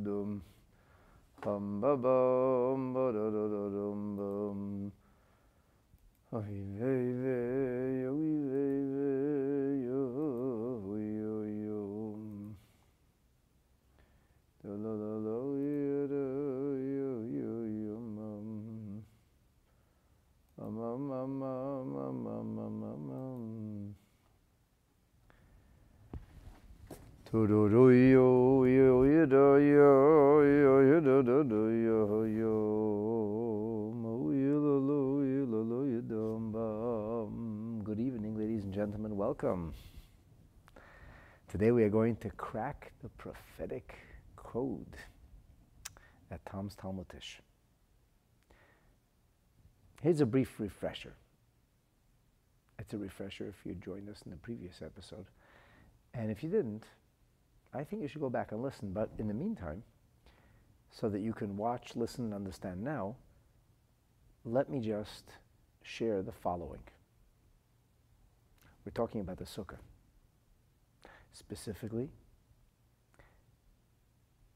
Yudum. Hum ba bum ba da da da dum bum. Oy vey vey vey vey Good evening, ladies and gentlemen. Welcome. Today we are going to crack the prophetic code at Tom's Talmudish. Here's a brief refresher. It's a refresher if you joined us in the previous episode. And if you didn't, I think you should go back and listen. But in the meantime, so that you can watch, listen, and understand now, let me just share the following. We're talking about the sukkah. Specifically,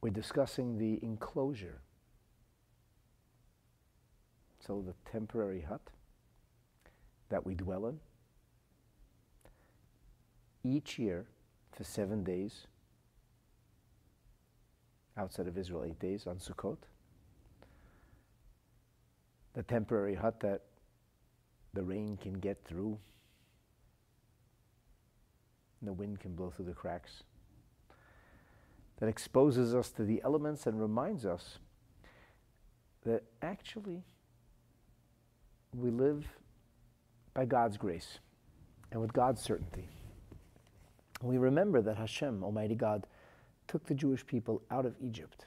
we're discussing the enclosure. So, the temporary hut that we dwell in. Each year, for seven days, outside of Israel, eight days on Sukkot. The temporary hut that the rain can get through, and the wind can blow through the cracks, that exposes us to the elements and reminds us that actually we live by God's grace and with God's certainty. We remember that Hashem, Almighty God, took the Jewish people out of Egypt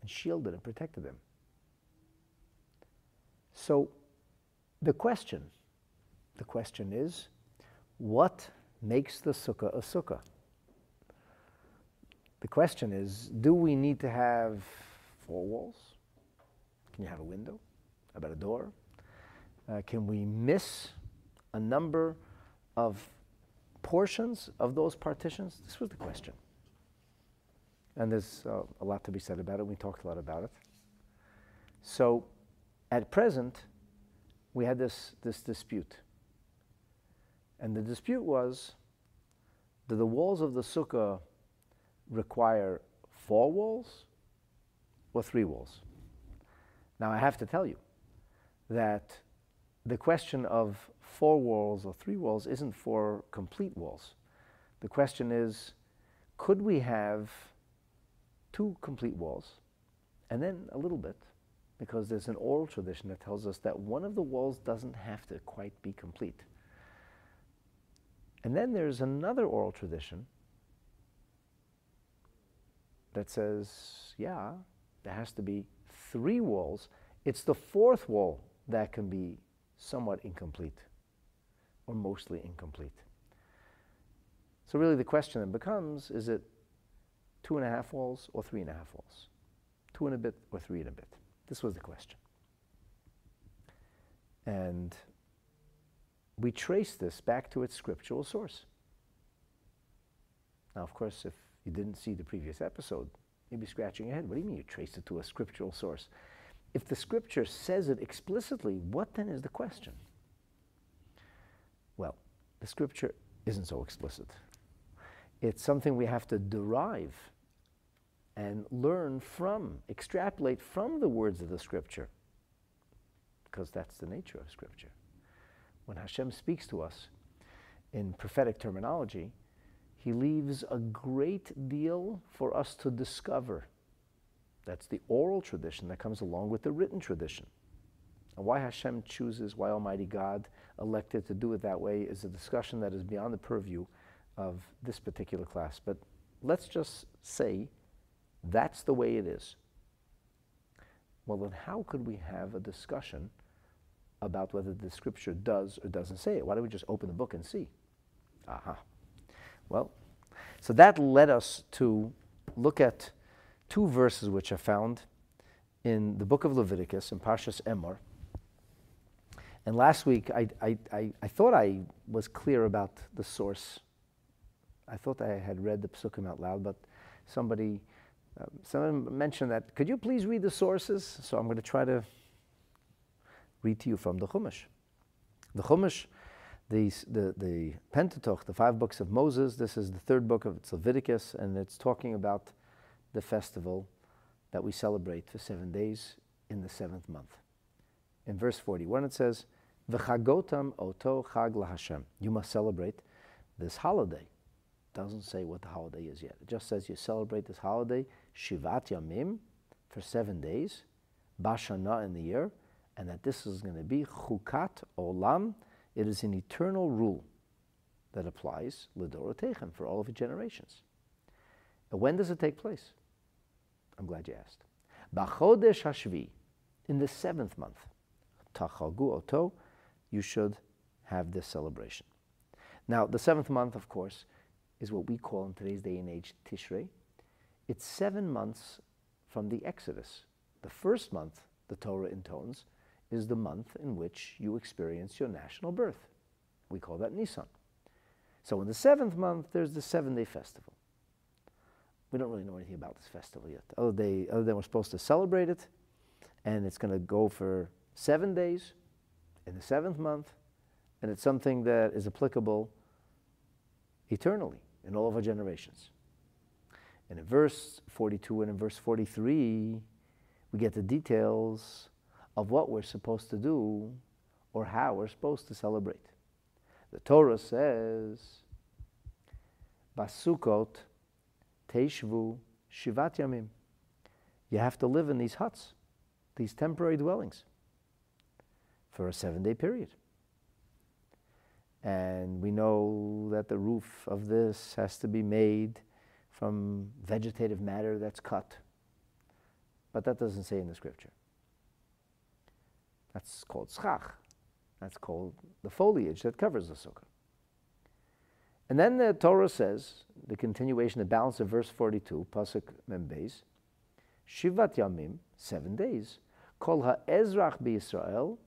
and shielded and protected them. So the question, the question is, what makes the sukkah a sukkah? The question is, do we need to have four walls? Can you have a window? About a door? Uh, can we miss a number of portions of those partitions? This was the question. And there's uh, a lot to be said about it. We talked a lot about it. So, at present, we had this, this dispute. And the dispute was do the walls of the sukkah require four walls or three walls? Now, I have to tell you that the question of four walls or three walls isn't for complete walls. The question is could we have two complete walls, and then a little bit, because there's an oral tradition that tells us that one of the walls doesn't have to quite be complete. And then there's another oral tradition that says, yeah, there has to be three walls. It's the fourth wall that can be somewhat incomplete or mostly incomplete. So, really, the question then becomes is it two and a half walls or three and a half walls? Two and a bit or three and a bit? This was the question. And we trace this back to its scriptural source. Now, of course, if you didn't see the previous episode, you'd be scratching your head. What do you mean you trace it to a scriptural source? If the scripture says it explicitly, what then is the question? Well, the scripture isn't so explicit. It's something we have to derive and learn from, extrapolate from the words of the scripture, because that's the nature of scripture. When Hashem speaks to us in prophetic terminology, he leaves a great deal for us to discover. That's the oral tradition that comes along with the written tradition. And why Hashem chooses, why Almighty God elected to do it that way is a discussion that is beyond the purview of this particular class. But let's just say that's the way it is. Well, then, how could we have a discussion about whether the scripture does or doesn't say it? Why don't we just open the book and see? Aha. Well, so that led us to look at two verses which are found in the book of Leviticus in Parshas Emor. And last week, I, I, I, I, thought I was clear about the source I thought I had read the psukim out loud, but somebody, uh, someone mentioned that. Could you please read the sources? So I'm going to try to read to you from the Chumash. The Chumash, the, the, the Pentateuch, the five books of Moses, this is the third book of Leviticus, and it's talking about the festival that we celebrate for seven days in the seventh month. In verse 41, it says, V'chagotam oto chag lahashem. You must celebrate this holiday. Doesn't say what the holiday is yet. It just says you celebrate this holiday, Shivat Yamim, for seven days, Bashana in the year, and that this is going to be Chukat Olam. It is an eternal rule that applies Lidorotechem for all of your generations. And when does it take place? I'm glad you asked. Bachodesh Hashvi, in the seventh month, Tachagu Oto, you should have this celebration. Now, the seventh month, of course, is what we call in today's day and age Tishrei. It's seven months from the Exodus. The first month, the Torah intones, is the month in which you experience your national birth. We call that Nisan. So in the seventh month, there's the seven day festival. We don't really know anything about this festival yet, oh, other, day, other oh, than we're supposed to celebrate it, and it's going to go for seven days in the seventh month, and it's something that is applicable eternally in all of our generations. And in verse 42 and in verse 43, we get the details of what we're supposed to do or how we're supposed to celebrate. The Torah says, Basukot Teishvu Shivat Yamim. You have to live in these huts, these temporary dwellings, for a seven day period. And we know that the roof of this has to be made from vegetative matter that's cut. But that doesn't say in the scripture. That's called schach. That's called the foliage that covers the sukkah. And then the Torah says, the continuation, the balance of verse 42, Pasuk Membeis, Shivat Yamim, seven days, Kol ha'ezrach Israel,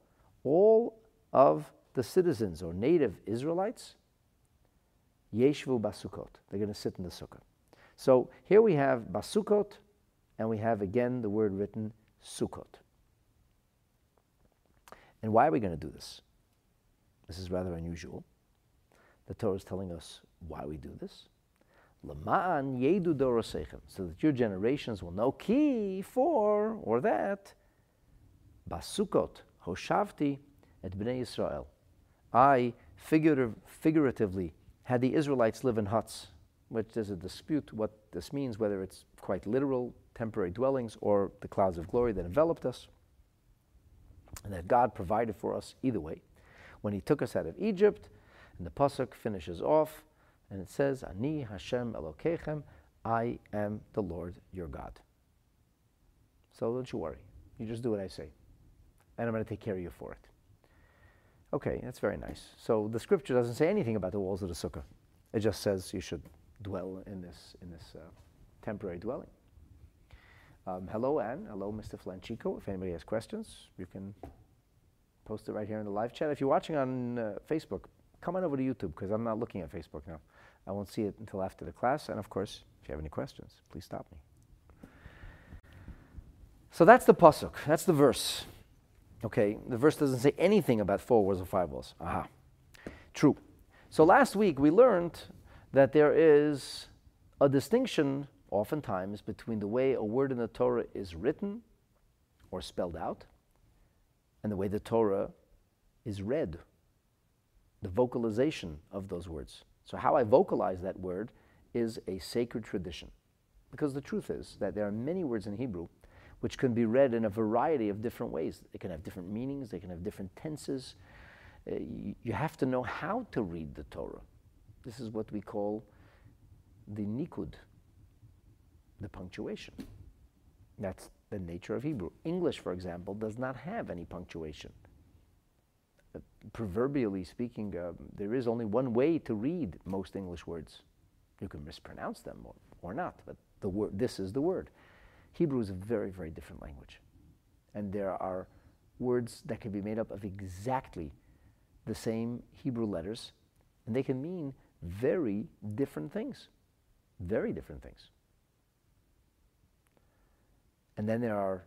all of the citizens or native Israelites, Yeshvu Basukot. They're going to sit in the sukkah. So here we have Basukot, and we have again the word written Sukkot. And why are we going to do this? This is rather unusual. The Torah is telling us why we do this. Lama'an yedu dorosechem, so that your generations will know ki for or that basukot hoshavti et bnei Israel. I figurative, figuratively had the Israelites live in huts, which there's a dispute what this means, whether it's quite literal, temporary dwellings, or the clouds of glory that enveloped us, and that God provided for us either way. When He took us out of Egypt, and the pasuk finishes off, and it says, "Ani Hashem Elokechem, I am the Lord your God." So don't you worry. You just do what I say, and I'm going to take care of you for it. Okay, that's very nice. So the scripture doesn't say anything about the walls of the sukkah. It just says you should dwell in this, in this uh, temporary dwelling. Um, hello, Anne. Hello, Mr. Flanchico. If anybody has questions, you can post it right here in the live chat. If you're watching on uh, Facebook, come on over to YouTube because I'm not looking at Facebook now. I won't see it until after the class. And of course, if you have any questions, please stop me. So that's the pasuk. That's the verse. Okay, the verse doesn't say anything about four walls or five walls. Aha. True. So last week we learned that there is a distinction, oftentimes, between the way a word in the Torah is written or spelled out and the way the Torah is read, the vocalization of those words. So, how I vocalize that word is a sacred tradition. Because the truth is that there are many words in Hebrew which can be read in a variety of different ways. They can have different meanings, they can have different tenses. Uh, you, you have to know how to read the Torah. This is what we call the nikud, the punctuation. That's the nature of Hebrew. English, for example, does not have any punctuation. Uh, proverbially speaking, uh, there is only one way to read most English words. You can mispronounce them or, or not, but the word, this is the word. Hebrew is a very, very different language. And there are words that can be made up of exactly the same Hebrew letters, and they can mean very different things. Very different things. And then there are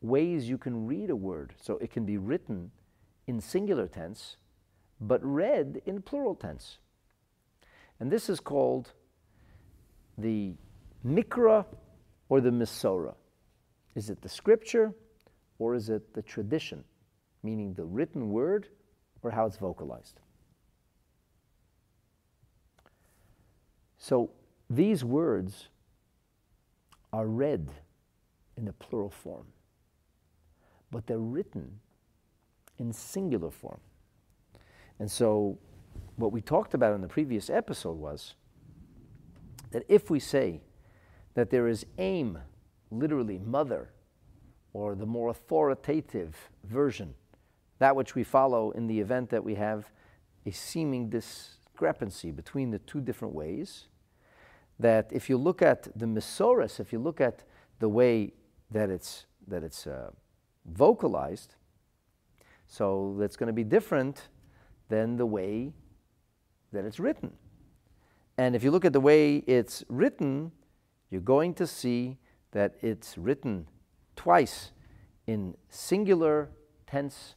ways you can read a word. So it can be written in singular tense, but read in plural tense. And this is called the mikra or the misora. Is it the scripture or is it the tradition, meaning the written word or how it's vocalized? So these words are read in the plural form, but they're written in singular form. And so, what we talked about in the previous episode was that if we say that there is aim, literally mother, or the more authoritative version, that which we follow in the event that we have a seeming discrepancy between the two different ways, that if you look at the Mesoris, if you look at the way that it's, that it's uh, vocalized, so that's going to be different than the way that it's written. And if you look at the way it's written, you're going to see that it's written twice in singular tense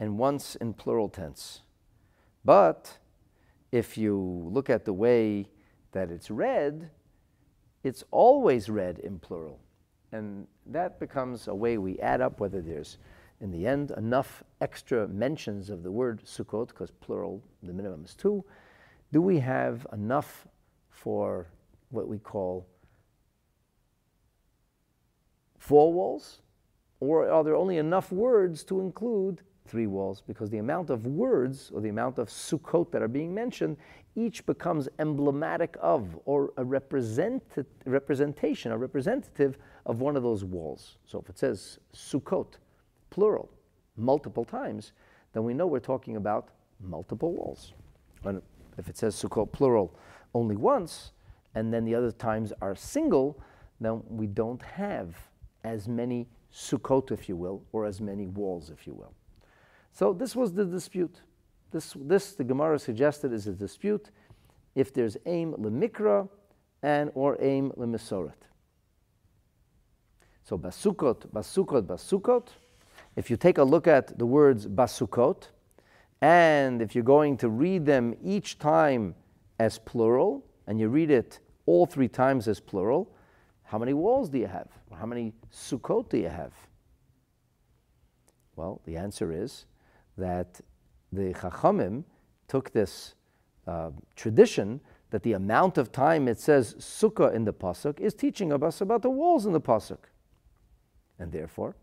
and once in plural tense. But if you look at the way that it's read, it's always read in plural. And that becomes a way we add up whether there's, in the end, enough extra mentions of the word Sukkot, because plural, the minimum is two. Do we have enough for what we call four walls? Or are there only enough words to include three walls? Because the amount of words or the amount of Sukkot that are being mentioned, each becomes emblematic of or a represent- representation, a representative of one of those walls. So if it says Sukkot, plural, multiple times, then we know we're talking about multiple walls. And if it says Sukkot, plural, only once, and then the other times are single, then we don't have as many Sukkot, if you will, or as many walls, if you will. So this was the dispute. This, this the Gemara suggested, is a dispute if there's aim lemikra and or aim lemisoret. So basukot, basukot, basukot. If you take a look at the words basukot, and if you're going to read them each time as plural, and you read it all three times as plural, how many walls do you have? How many sukkot do you have? Well, the answer is that the Chachamim took this uh, tradition that the amount of time it says sukkah in the pasuk is teaching us about the walls in the pasuk, and therefore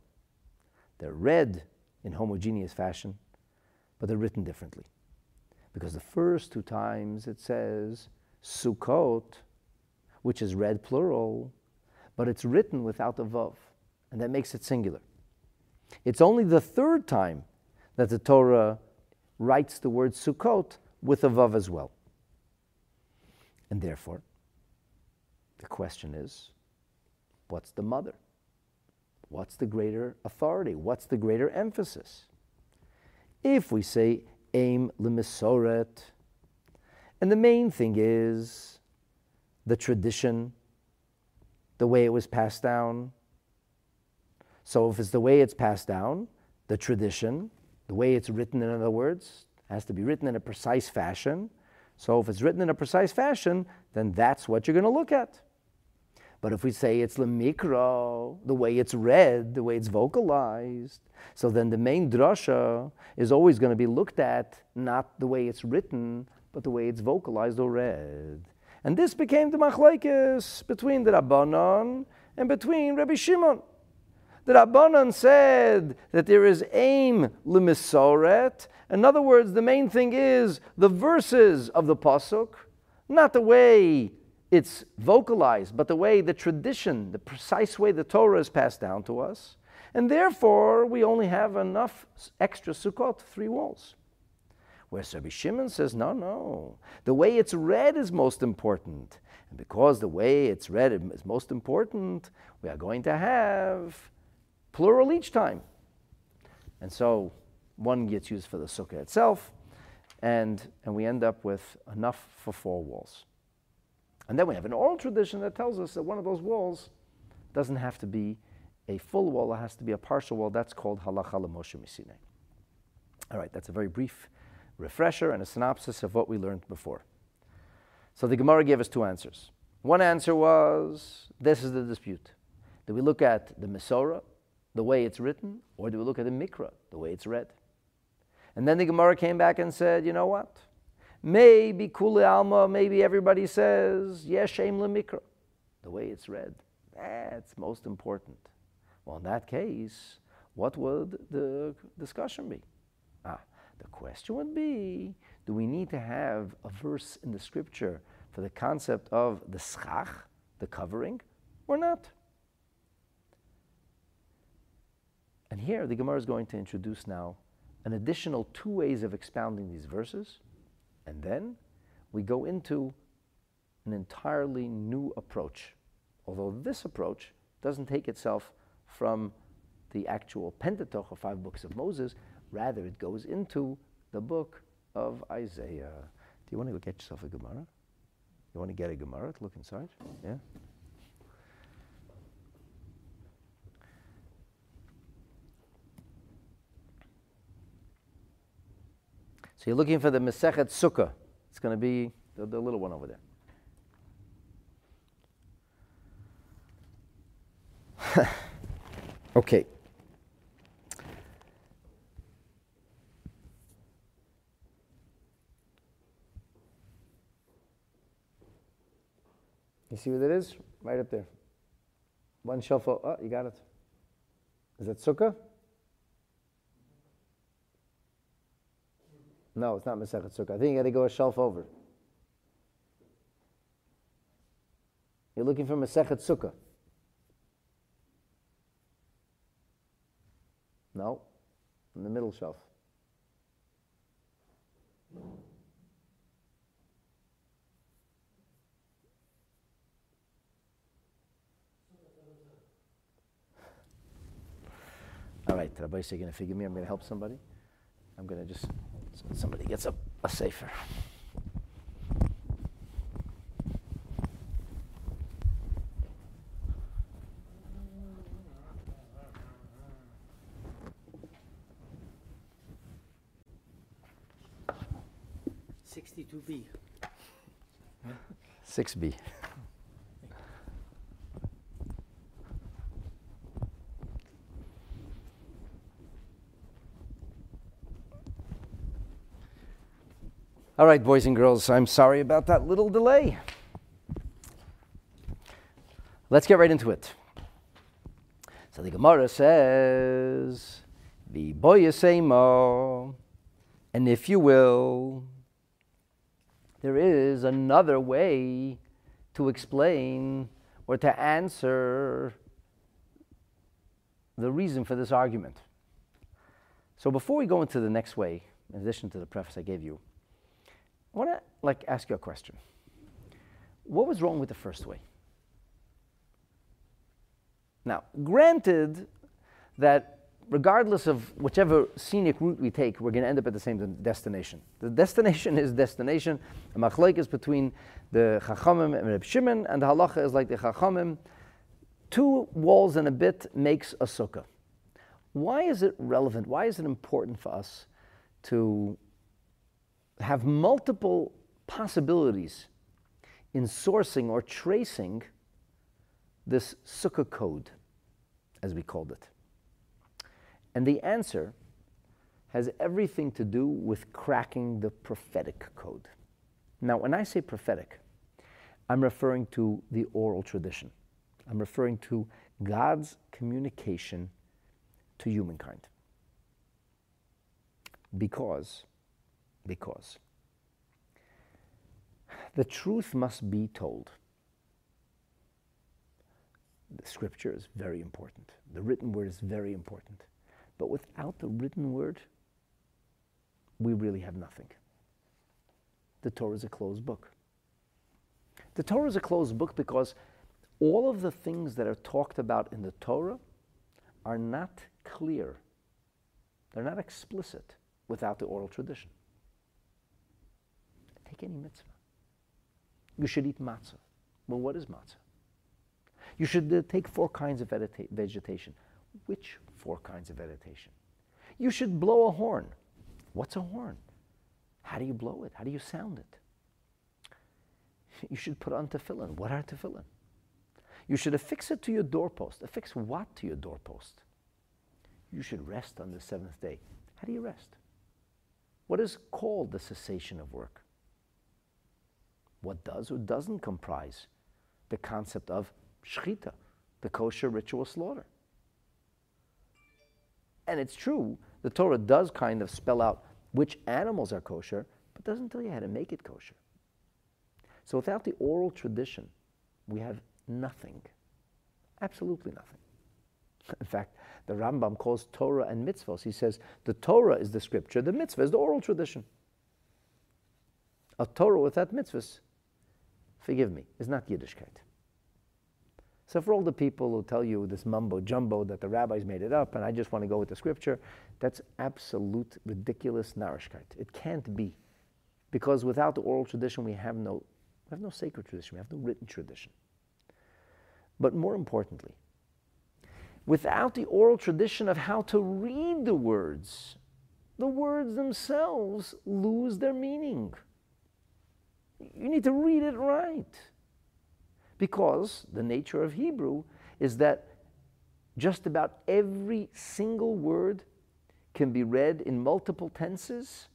they're read in homogeneous fashion, but they're written differently, because the first two times it says sukkot, which is read plural, but it's written without a vav, and that makes it singular. It's only the third time that the Torah writes the word Sukkot with a vav as well. And therefore, the question is, what's the mother? What's the greater authority? What's the greater emphasis? If we say aim lemisoret, and the main thing is the tradition, the way it was passed down. So if it's the way it's passed down, the tradition, the way it's written, in other words, has to be written in a precise fashion. So if it's written in a precise fashion, then that's what you're going to look at. But if we say it's lemikro, the way it's read, the way it's vocalized, so then the main drasha is always going to be looked at not the way it's written, but the way it's vocalized or read. And this became the machlekes between the Rabbanon and between Rabbi Shimon. The Rabbanon said that there is aim limisoret. In other words, the main thing is the verses of the pasuk, not the way it's vocalized, but the way the tradition, the precise way the Torah is passed down to us. And therefore, we only have enough extra sukkot, three walls. Where Rabbi Shimon says, no, no. The way it's read is most important. And because the way it's read is most important, we are going to have plural each time. And so one gets used for the sukkah itself, and, and we end up with enough for four walls. And then we have an oral tradition that tells us that one of those walls doesn't have to be a full wall, it has to be a partial wall. That's called halacha Moshe miSinai. All right, that's a very brief refresher and a synopsis of what we learned before. So the Gemara gave us two answers. One answer was this is the dispute. Do we look at the Mesorah, the way it's written, or do we look at the Mikra, the way it's read? And then the Gemara came back and said, you know what? Maybe Kule Alma, maybe everybody says, Yeshem Mikra, the way it's read. That's most important. Well, in that case, what would the discussion be? Ah, the question would be do we need to have a verse in the scripture for the concept of the schach, the covering, or not? And here the Gemara is going to introduce now an additional two ways of expounding these verses, and then we go into an entirely new approach. Although this approach doesn't take itself from the actual Pentateuch, or five books of Moses, rather it goes into the book of Isaiah. Do you want to go get yourself a Gemara? You want to get a Gemara to look inside? Yeah? So you're looking for the Masechet Sukkah. It's going to be the, the little one over there. okay. You see what it is? Right up there. One shuffle. Oh, you got it. Is that sukkah? No, it's not Masechet Sukkah. I think you got to go a shelf over. You're looking for Masechet Sukkah. No, in the middle shelf. All right, Rabbi, you're going to figure me. I'm going to help somebody. I'm going to just so somebody gets a, a sefer. Sixty-two B. Six B. All right, boys and girls, I'm sorry about that little delay. Let's get right into it. So the Gemara says, "The boyasemo," and if you will, there is another way to explain or to answer the reason for this argument. So before we go into the next way, in addition to the preface I gave you, I want to like ask you a question. What was wrong with the first way? Now, granted that regardless of whichever scenic route we take, we're going to end up at the same destination. The destination is destination. The machlek is between the Chachamim and Reb Shimon, and the halacha is like the Chachamim. Two walls and a bit makes a sukkah. Why is it relevant? Why is it important for us to have multiple possibilities in sourcing or tracing this sukkah code, as we called it. And the answer has everything to do with cracking the prophetic code. Now, when I say prophetic, I'm referring to the oral tradition. I'm referring to God's communication to humankind. Because because the truth must be told. The scripture is very important. The written word is very important. But without the written word, we really have nothing. The Torah is a closed book. The Torah is a closed book because all of the things that are talked about in the Torah are not clear. They're not explicit without the oral tradition. Take any mitzvah. You should eat matzah. Well, what is matzah? You should uh, take four kinds of vegetation. Which four kinds of vegetation? You should blow a horn. What's a horn? How do you blow it? How do you sound it? You should put on tefillin. What are tefillin? You should affix it to your doorpost. Affix what to your doorpost? You should rest on the seventh day. How do you rest? What is called the cessation of work? What does or doesn't comprise the concept of shechita, the kosher ritual slaughter? And it's true, the Torah does kind of spell out which animals are kosher, but doesn't tell you how to make it kosher. So without the oral tradition, we have nothing. Absolutely nothing. In fact, the Rambam calls Torah and mitzvahs. He says the Torah is the scripture, the mitzvah is the oral tradition. A Torah without mitzvahs, forgive me, is not Yiddishkeit. So for all the people who tell you this mumbo jumbo that the rabbis made it up and I just want to go with the scripture, that's absolute ridiculous narishkeit. It can't be. Because without the oral tradition, we have no, we have no sacred tradition, we have no written tradition. But more importantly, without the oral tradition of how to read the words, the words themselves lose their meaning. You need to read it right. Because the nature of Hebrew is that just about every single word can be read in multiple tenses,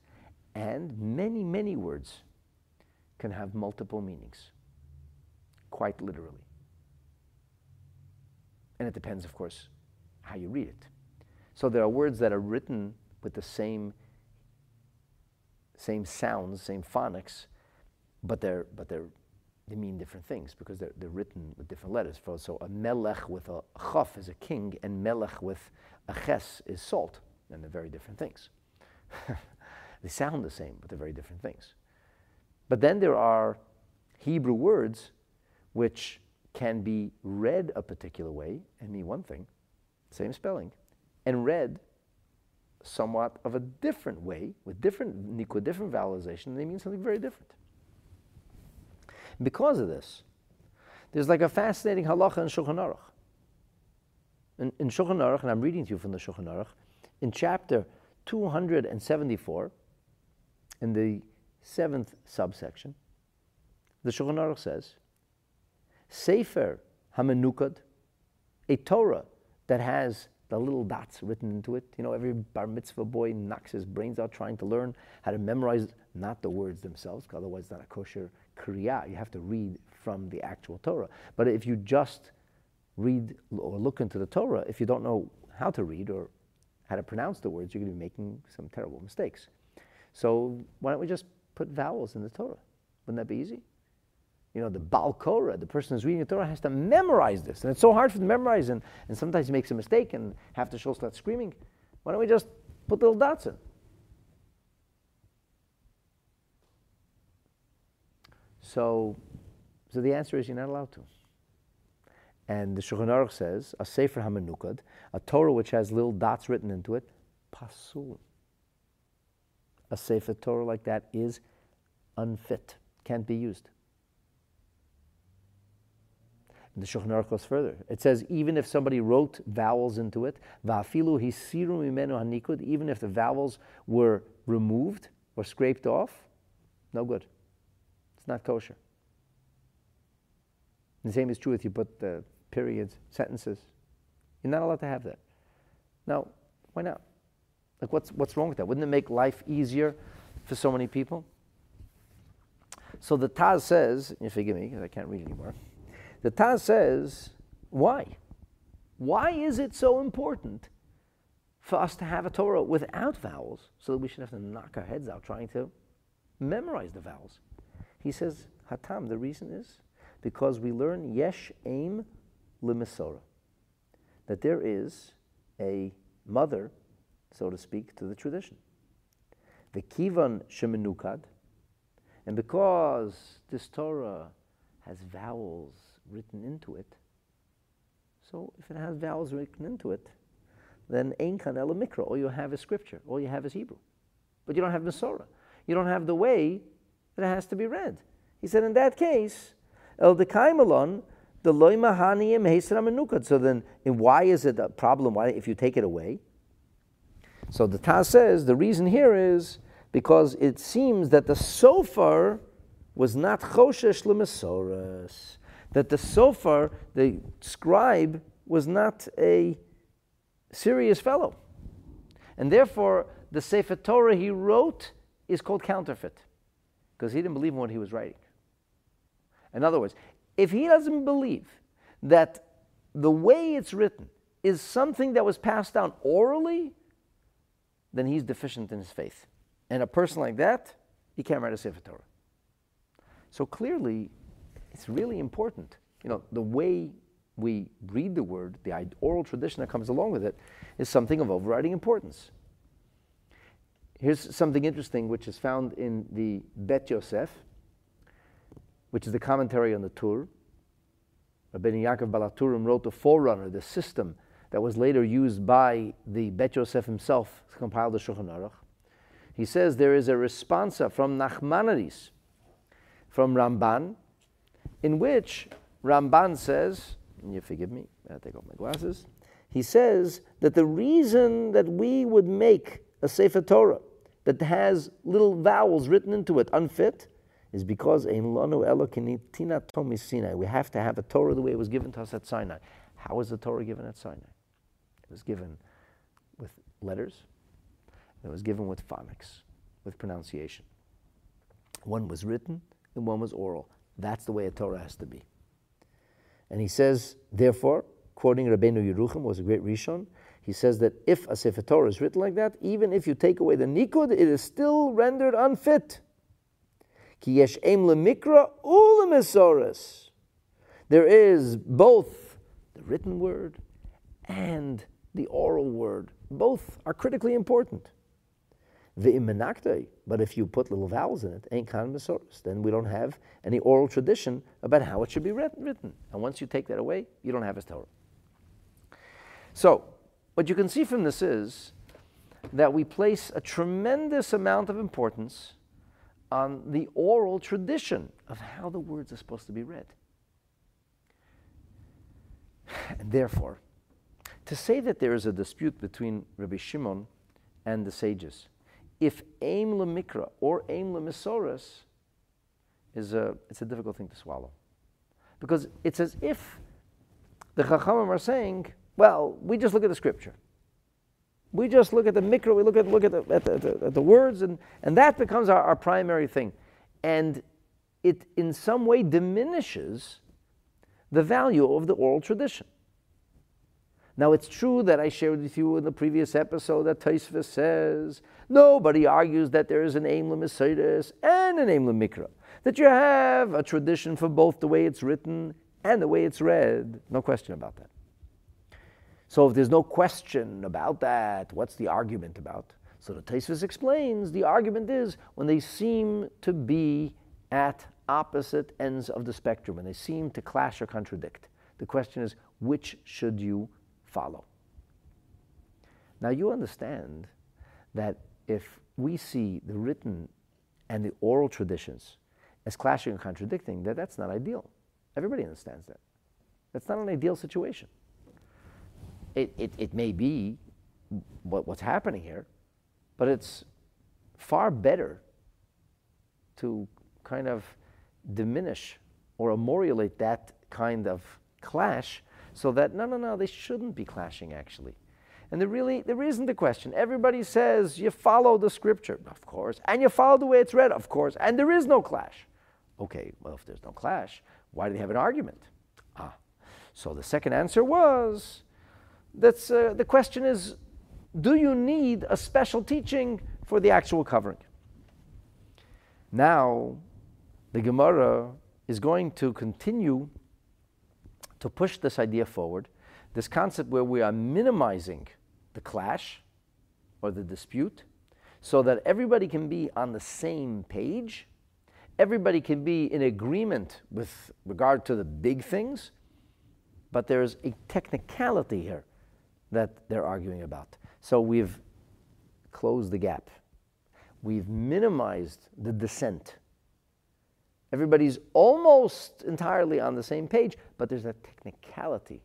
and many, many words can have multiple meanings, quite literally. And it depends, of course, how you read it. So there are words that are written with the same, same sounds, same phonics, but they're, but they're they mean different things because they're, they're written with different letters. So a melech with a chaf is a king, and melech with a ches is salt, and they're very different things. they sound the same, but they're very different things. But then there are Hebrew words which can be read a particular way and mean one thing, same spelling, and read somewhat of a different way with different nikud, different vowelization, and they mean something very different. Because of this, there's like a fascinating halacha in Shulchan Aruch. In, in Shulchan Aruch, and I'm reading to you from the Shulchan Aruch, in chapter 274, in the seventh subsection, the Shulchan Aruch says, Sefer Hamenukad, a Torah that has the little dots written into it. You know, every bar mitzvah boy knocks his brains out trying to learn how to memorize not the words themselves, otherwise it's not a kosher kriya. You have to read from the actual Torah. But if you just read or look into the Torah, if you don't know how to read or how to pronounce the words, you're going to be making some terrible mistakes. So why don't we just put vowels in the Torah? Wouldn't that be easy? You know, the Balkora, the person who's reading the Torah, has to memorize this. And it's so hard for them to memorize, and, and sometimes he makes a mistake, and half the shul starts screaming. Why don't we just put little dots in? So, so the answer is you're not allowed to. And the Shulchan Aruch says, a Sefer HaMenukad, a Torah which has little dots written into it, pasul. A Sefer Torah like that is unfit, can't be used. And the Shulchan Aruch goes further. It says even if somebody wrote vowels into it, va'afilu hisiru mimenu hanikud, even if the vowels were removed or scraped off, no good. It's not kosher. And the same is true if you put the periods, sentences. You're not allowed to have that. Now, why not? Like, what's, what's wrong with that? Wouldn't it make life easier for so many people? So the Taz says, you forgive me because I can't read anymore. The Taz says, why? Why is it so important for us to have a Torah without vowels so that we should have to knock our heads out trying to memorize the vowels? He says, Hatam, the reason is because we learn Yesh Aim Limisora, that there is a mother, so to speak, to the tradition. The Kivan Shemenukad, and because this Torah has vowels written into it, so if it has vowels written into it, then Ein Kan Mikra, all you have is scripture, all you have is Hebrew. But you don't have Masorah. You don't have the way that it has to be read. He said, in that case, El Dekaimalon, the loy mahaniyim heisram So then, why is it a problem? Why, if you take it away? So the Taz says the reason here is because it seems that the Sofer was not choshesh lemesoras. That the Sofer, the scribe, was not a serious fellow. And therefore, the Sefer Torah he wrote is called counterfeit because he didn't believe in what he was writing. In other words, if he doesn't believe that the way it's written is something that was passed down orally, then he's deficient in his faith. And a person like that, he can't write a Sefer Torah. So clearly, it's really important. You know, the way we read the word, the oral tradition that comes along with it, is something of overriding importance. Here's something interesting which is found in the Bet Yosef, which is the commentary on the Tur. Rabbi Yaakov Baal HaTurim wrote the forerunner, the system that was later used by the Bet Yosef himself to compile the Shulchan Aruch. He says there is a responsa from Nachmanides, from Ramban, in which Ramban says, and you forgive me, I take off my glasses. He says that the reason that we would make a Sefer Torah that has little vowels written into it unfit is because. We have to have a Torah the way it was given to us at Sinai. How was the Torah given at Sinai? It was given with letters. It was given with phonics, with pronunciation. One was written and one was oral. That's the way a Torah has to be. And he says, therefore, quoting Rabbeinu Yerucham, was a great Rishon, he says that if a Sefer Torah is written like that, even if you take away the Nikud, it is still rendered unfit. Ki yesh em lemikra. There is both the written word and the oral word. Both are critically important. But if you put little vowels in it, ain't kan then we don't have any oral tradition about how it should be written. And once you take that away, you don't have a Torah. So, what you can see from this is that we place a tremendous amount of importance on the oral tradition of how the words are supposed to be read. And therefore, to say that there is a dispute between Rabbi Shimon and the sages, if aim lemikra or aim lemisoris is a, it's a difficult thing to swallow. Because it's as if the Chachamim are saying, well, we just look at the scripture. We just look at the mikra, we look at, look at, the, at, the, at the words, and, and that becomes our, our primary thing. And it in some way diminishes the value of the oral tradition. Now, it's true that I shared with you in the previous episode that Taisva says nobody argues that there is an aim Masores and an aim Mikra. That you have a tradition for both the way it's written and the way it's read. No question about that. So, if there's no question about that, what's the argument about? So, the Taisvis explains the argument is when they seem to be at opposite ends of the spectrum, and they seem to clash or contradict. The question is, which should you follow. Now, you understand that if we see the written and the oral traditions as clashing and contradicting, that that's not ideal. Everybody understands that. That's not an ideal situation. It, it, it may be what, what's happening here, but it's far better to kind of diminish or ameliorate that kind of clash so that, no, no, no, they shouldn't be clashing actually. And there really, there isn't a question. Everybody says you follow the scripture, of course, and you follow the way it's read, of course, and there is no clash. Okay, well, if there's no clash, why do they have an argument? Ah, so the second answer was that's uh, the question is do you need a special teaching for the actual covering? Now, the Gemara is going to continue to push this idea forward, this concept where we are minimizing the clash or the dispute so that everybody can be on the same page, everybody can be in agreement with regard to the big things, but there's a technicality here that they're arguing about. So we've closed the gap. We've minimized the dissent Everybody's almost entirely on the same page, but there's a technicality.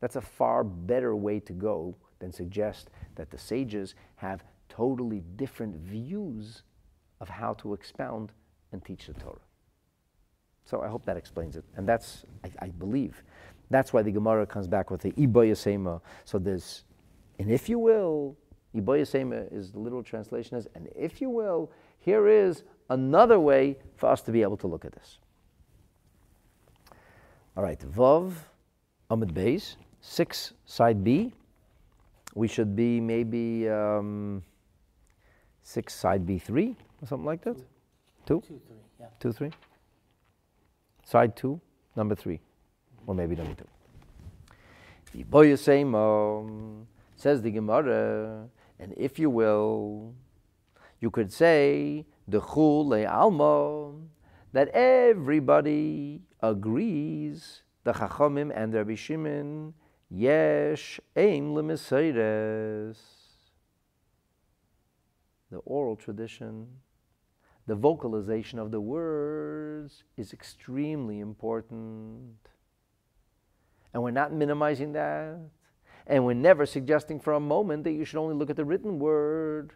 That's a far better way to go than suggest that the sages have totally different views of how to expound and teach the Torah. So I hope that explains it. And that's, I, I believe, that's why the Gemara comes back with the Iboyasema. So there's, and if you will, Iboyasema is the literal translation is, and if you will, here is another way for us to be able to look at this. All right, Vav, Amud Beis, 6, side B. We should be maybe um, 6, side B3, or something like that. Two? Two, three, yeah. Two, three? Side two, number three, or maybe number two. Yiboyasema, says the Gemara, and if you will, you could say, the chul alma, that everybody agrees, the Chachamim and the Rabbi Shimon, yesh aim lemesayres. The oral tradition, the vocalization of the words is extremely important. And we're not minimizing that. And we're never suggesting for a moment that you should only look at the written word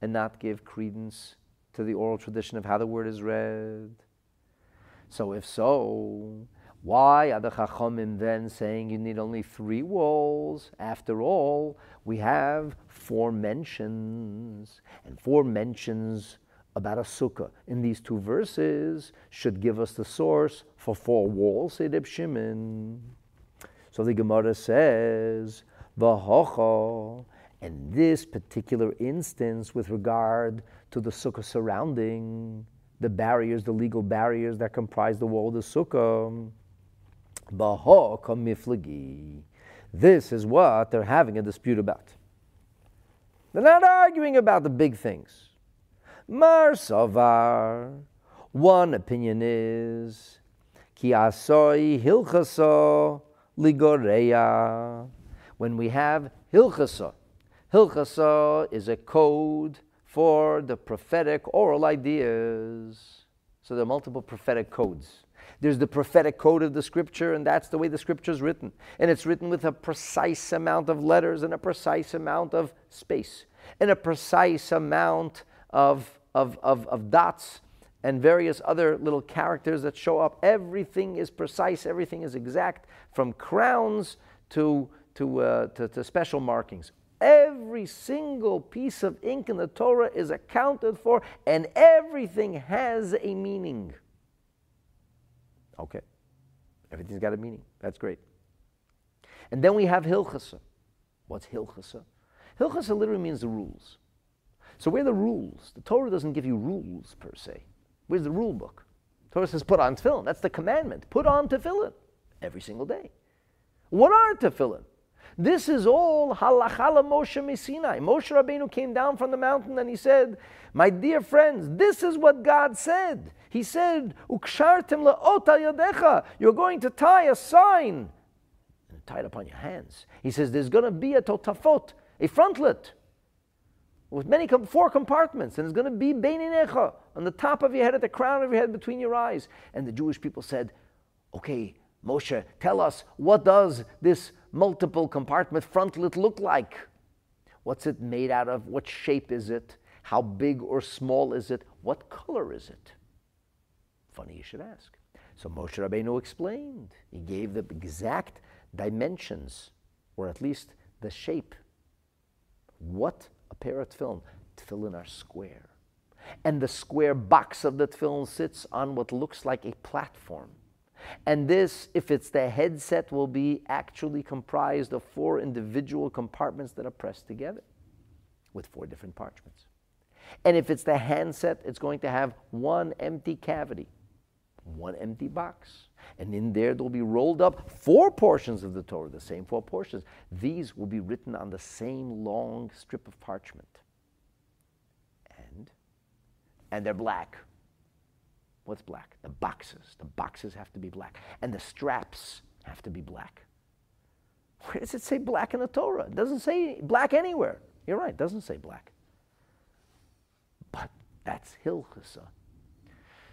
and not give credence to the oral tradition of how the word is read. So, if so, why are the Chachamim then saying you need only three walls? After all, we have four mentions, and four mentions about a sukkah in these two verses should give us the source for four walls, said Shimon. So the Gemara says, V'hocha, and this particular instance with regard to the sukkah surrounding, the barriers, the legal barriers that comprise the wall of the sukkah, Bahoka miflagi. This is what they're having a dispute about. They're not arguing about the big things. Mar Savar. One opinion is Ki asoi hilchasa ligoreya. When we have hilchasa, hilchasa is a code for the prophetic oral ideas. So there are multiple prophetic codes. There's the prophetic code of the scripture, and that's the way the scripture is written. And it's written with a precise amount of letters and a precise amount of space and a precise amount of, of, of, of dots and various other little characters that show up. Everything is precise, everything is exact, from crowns to, to, uh, to, to special markings. Every single piece of ink in the Torah is accounted for, and everything has a meaning. Okay. Everything's got a meaning. That's great. And then we have Hilchasa. What's Hilchasa? Hilchasa literally means the rules. So where are the rules? The Torah doesn't give you rules per se. Where's the rule book? Torah says put on tefillin. That's the commandment. Put on tefillin every single day. What are tefillin? This is all halachala Moshe Sinai. Moshe Rabbeinu came down from the mountain and he said, "My dear friends, this is what God said. He said, Ukshartim le'ota yadecha. You're going to tie a sign and tie it upon your hands. He says, There's going to be a totafot, a frontlet with many four compartments, and it's going to be beininecha on the top of your head, at the crown of your head, between your eyes. And the Jewish people said, Okay, Moshe, tell us what does this multiple compartment frontlet look like? What's it made out of? What shape is it? How big or small is it? What color is it? Funny you should ask. So Moshe Rabbeinu explained. He gave the exact dimensions, or at least the shape. What a pair of tefillin. Tefillin are square. And the square box of the tefillin sits on what looks like a platform. And this, if it's the headset, will be actually comprised of four individual compartments that are pressed together with four different parchments. And if it's the handset, it's going to have one empty cavity one empty box. And in there, there'll be rolled up four portions of the Torah, the same four portions. These will be written on the same long strip of parchment. And, and they're black. What's black? The boxes. The boxes have to be black. And the straps have to be black. Where does it say black in the Torah? It doesn't say black anywhere. You're right, it doesn't say black. But that's Hilchasa.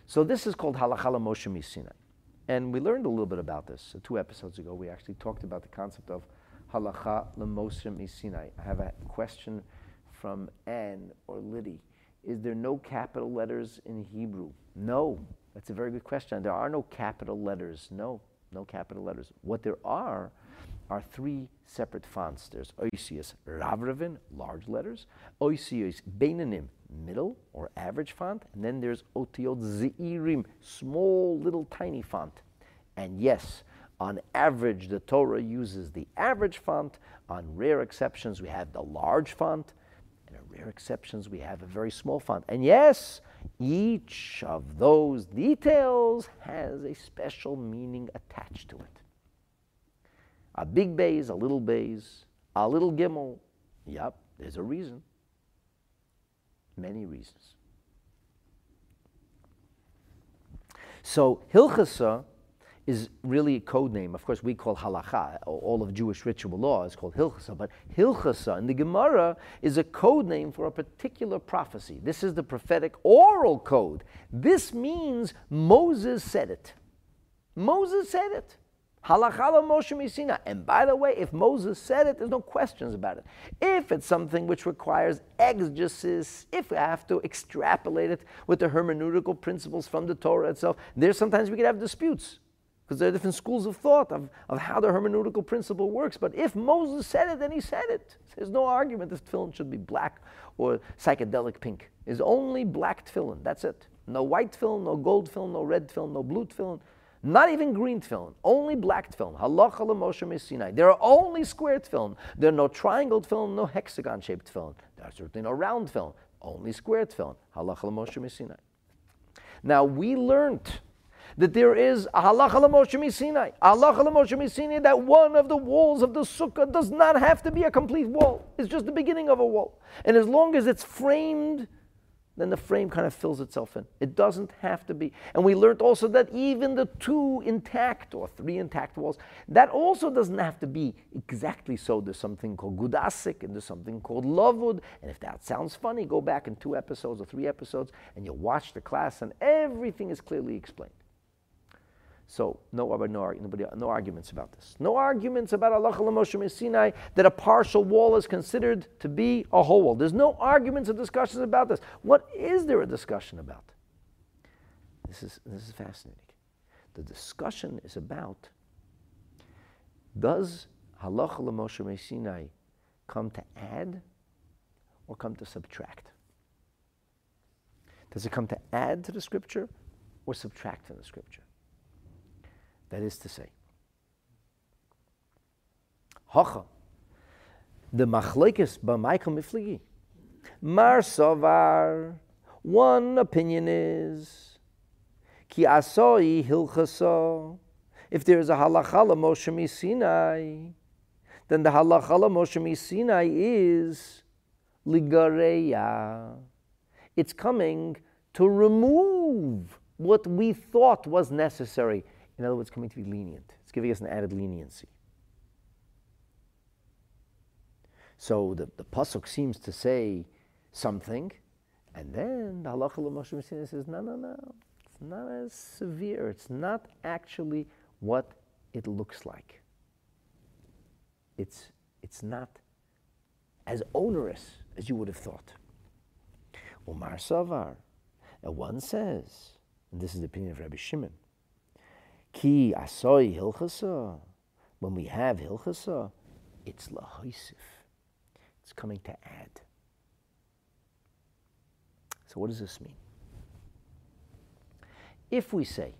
So this is called Halacha Moshe Sinai. And we learned a little bit about this. Two episodes ago, we actually talked about the concept of Halacha Moshe Sinai. I have a question from Anne or Liddy. Is there no capital letters in Hebrew? No. That's a very good question. There are no capital letters. No, no capital letters. What there are are three separate fonts. There's Oisius Ravrevin, large letters, Oisius Beinanim, middle or average font, and then there's Otiot Zeirim, small little tiny font. And yes, on average, the Torah uses the average font. On rare exceptions, we have the large font. And on rare exceptions, we have a very small font. And yes, each of those details has a special meaning attached to it. A big bays, a little bays, a little gimel. Yep, there's a reason. Many reasons. So Hilchasa is really a code name. Of course, we call halacha. All of Jewish ritual law is called hilchasa. But hilchasa in the Gemara is a code name for a particular prophecy. This is the prophetic oral code. This means Moses said it. Moses said it. Halachala Moshe miSinai. And by the way, if Moses said it, there's no questions about it. If it's something which requires exegesis, if we have to extrapolate it with the hermeneutical principles from the Torah itself, there's sometimes we could have disputes because there are different schools of thought of, of how the hermeneutical principle works. But if Moses said it, then he said it. There's no argument that tefillin should be black or psychedelic pink. It's only black tefillin. That's it. No white tefillin, no gold tefillin, no red tefillin, no blue tefillin. Not even green tefillin, only black tefillin. Halacha Moshe Sinai. There are only square tefillin. There are no triangle tefillin, no hexagon shaped tefillin. There are certainly no round tefillin, only square tefillin. Halacha Moshe Sinai. Now we learned that there is a halacha Moshe Sinai. Halacha Moshe Sinai that one of the walls of the sukkah does not have to be a complete wall. It's just the beginning of a wall. And as long as it's framed then the frame kind of fills itself in. It doesn't have to be. And we learned also that even the two intact or three intact walls, that also doesn't have to be exactly so. There's something called gudasik and there's something called lavud. And if that sounds funny, go back in two episodes or three episodes and you'll watch the class and everything is clearly explained. So no, no, nobody, no arguments about this. No arguments about Halacha Moshe Sinai that a partial wall is considered to be a whole wall. There's no arguments or discussions about this. What is there a discussion about? This is, this is fascinating. The discussion is about does Halacha Moshe Sinai come to add or come to subtract? Does it come to add to the scripture or subtract from the scripture? That is to say, Hocha, the machlekes by Michael mar sovar. One opinion is ki asoi hilchaso. If there is a halachala Moshe Sinai, then the halachala Moshe Sinai is ligareya. It's coming to remove what we thought was necessary in other words, coming to be lenient. It's giving us an added leniency. So the, the pasuk seems to say something, and then the halacha l'moshe says, no, no, no, it's not as severe. It's not actually what it looks like. It's, it's not as onerous as you would have thought. Umar Savar, and one says, and this is the opinion of Rabbi Shimon, Ki asoi hilchasa. When we have hilchasa, it's lahoisif. It's coming to add. So what does this mean? If we say,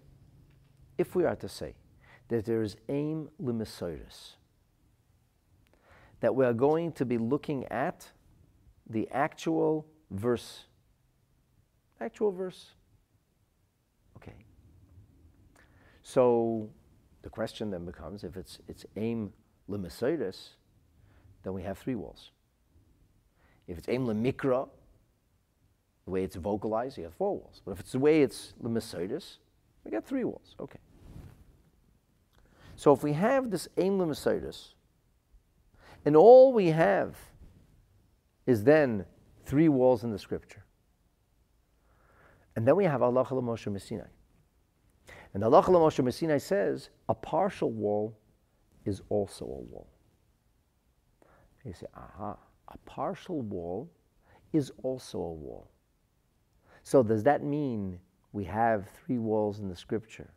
if we are to say that there is aim limisoidus, that we are going to be looking at the actual verse, actual verse, So the question then becomes if it's, it's aim limisoidus, then we have three walls. If it's aim lemikra, the way it's vocalized, you have four walls. But if it's the way it's limisoidus, we got three walls. Okay. So if we have this aim limisoidus, and all we have is then three walls in the scripture, And then we have Halacha Moshe Sinai. And the Halacha Moshe Sinai says a partial wall is also a wall. You say, aha, a partial wall is also a wall. So does that mean we have three walls in the scripture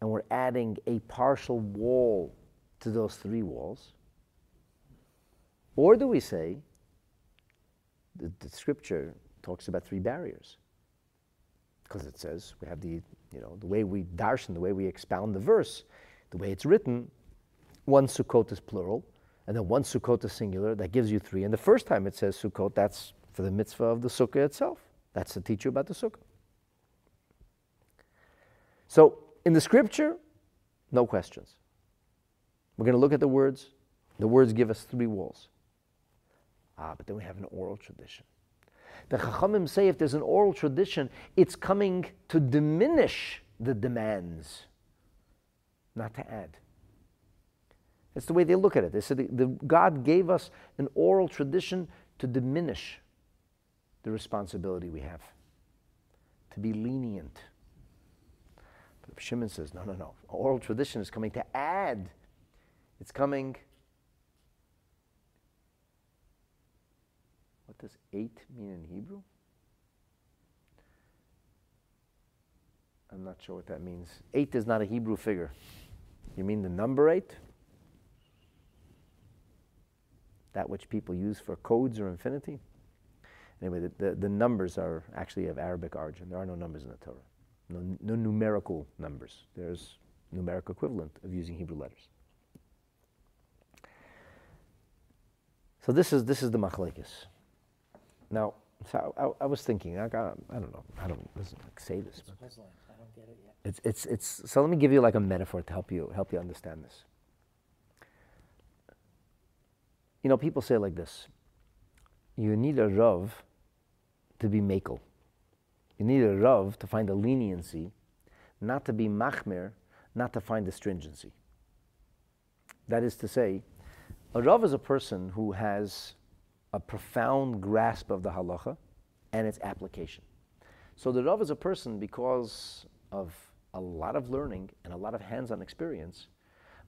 and we're adding a partial wall to those three walls? Or do we say the, the scripture talks about three barriers? Because it says we have the, you know, the way we darshan, the way we expound the verse, the way it's written, one Sukkot is plural, and then one Sukkot is singular, that gives you three. And the first time it says Sukkot, that's for the mitzvah of the Sukkah itself. That's to teach you about the Sukkah. So, in the scripture, no questions. We're going to look at the words. The words give us three walls. Ah, but then we have an oral tradition. The Chachamim say if there's an oral tradition, it's coming to diminish the demands, not to add. That's the way they look at it. They said the, the, God gave us an oral tradition to diminish the responsibility we have, to be lenient. But Shimon says, no, no, no. Oral tradition is coming to add. It's coming. What does eight mean in Hebrew? I'm not sure what that means. Eight is not a Hebrew figure. You mean the number eight? that which people use for codes or infinity. Anyway, the, the, the, numbers are actually of Arabic origin. There are no numbers in the Torah, no, no numerical numbers. There's numeric equivalent of using Hebrew letters. So this is this is the machlekes. Now, so I, I, was thinking. I, got, I don't know. I don't like say this. It's puzzling. I don't get it yet. It's it's it's. So let me give you like a metaphor to help you help you understand this. You know, people say like this you need a Rav to be Makel. You need a Rav to find a leniency, not to be Machmir, not to find the stringency. That is to say, a Rav is a person who has a profound grasp of the halacha and its application. So the Rav is a person because of a lot of learning and a lot of hands on experience,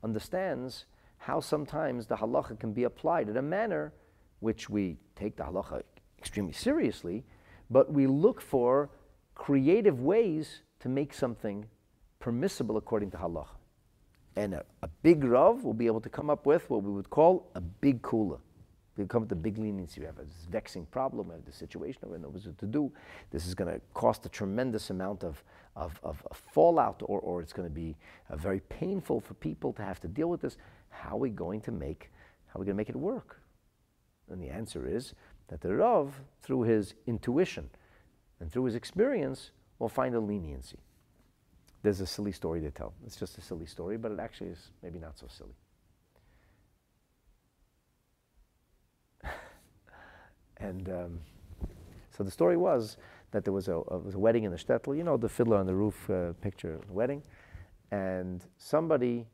understands how sometimes the halacha can be applied in a manner which we take the halacha extremely seriously, but we look for creative ways to make something permissible according to halacha. And a, a, big Rav will be able to come up with what we would call a big kula. We come with the big leniency. We have a vexing problem. We have the situation. We know what to do. This is going to cost a tremendous amount of, of, of, of fallout, or, or it's going to be uh, very painful for people to have to deal with this. How are we going to make, how are we going to make it work? And the answer is that the Rav, through his intuition and through his experience, will find a leniency. There's a silly story to tell. It's just a silly story, but it actually is maybe not so silly. And um, so the story was that there was a, a, was a wedding in the shtetl, you know, the fiddler on the roof uh, picture wedding, and somebody,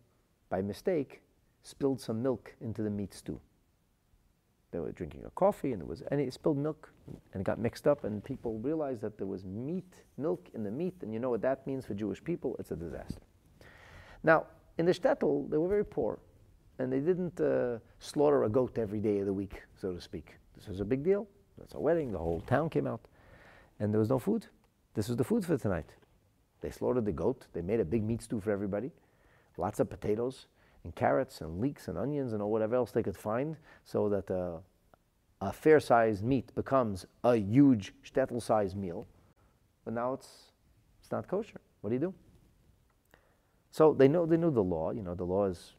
by mistake, spilled some milk into the meat stew. They were drinking a coffee, and it was and he spilled milk, and it got mixed up, and people realized that there was meat, milk in the meat, and you know what that means for Jewish people? It's a disaster. Now, in the shtetl, they were very poor, and they didn't uh, slaughter a goat every day of the week, so to speak. This was a big deal. That's a wedding. The whole town came out. And there was no food. This was the food for tonight. They slaughtered the goat. They made a big meat stew for everybody. Lots of potatoes and carrots and leeks and onions and all whatever else they could find so that uh, a fair sized meat becomes a huge shtetl sized meal. But now it's, it's not kosher. What do you do? So they know they knew the law. You know, the law is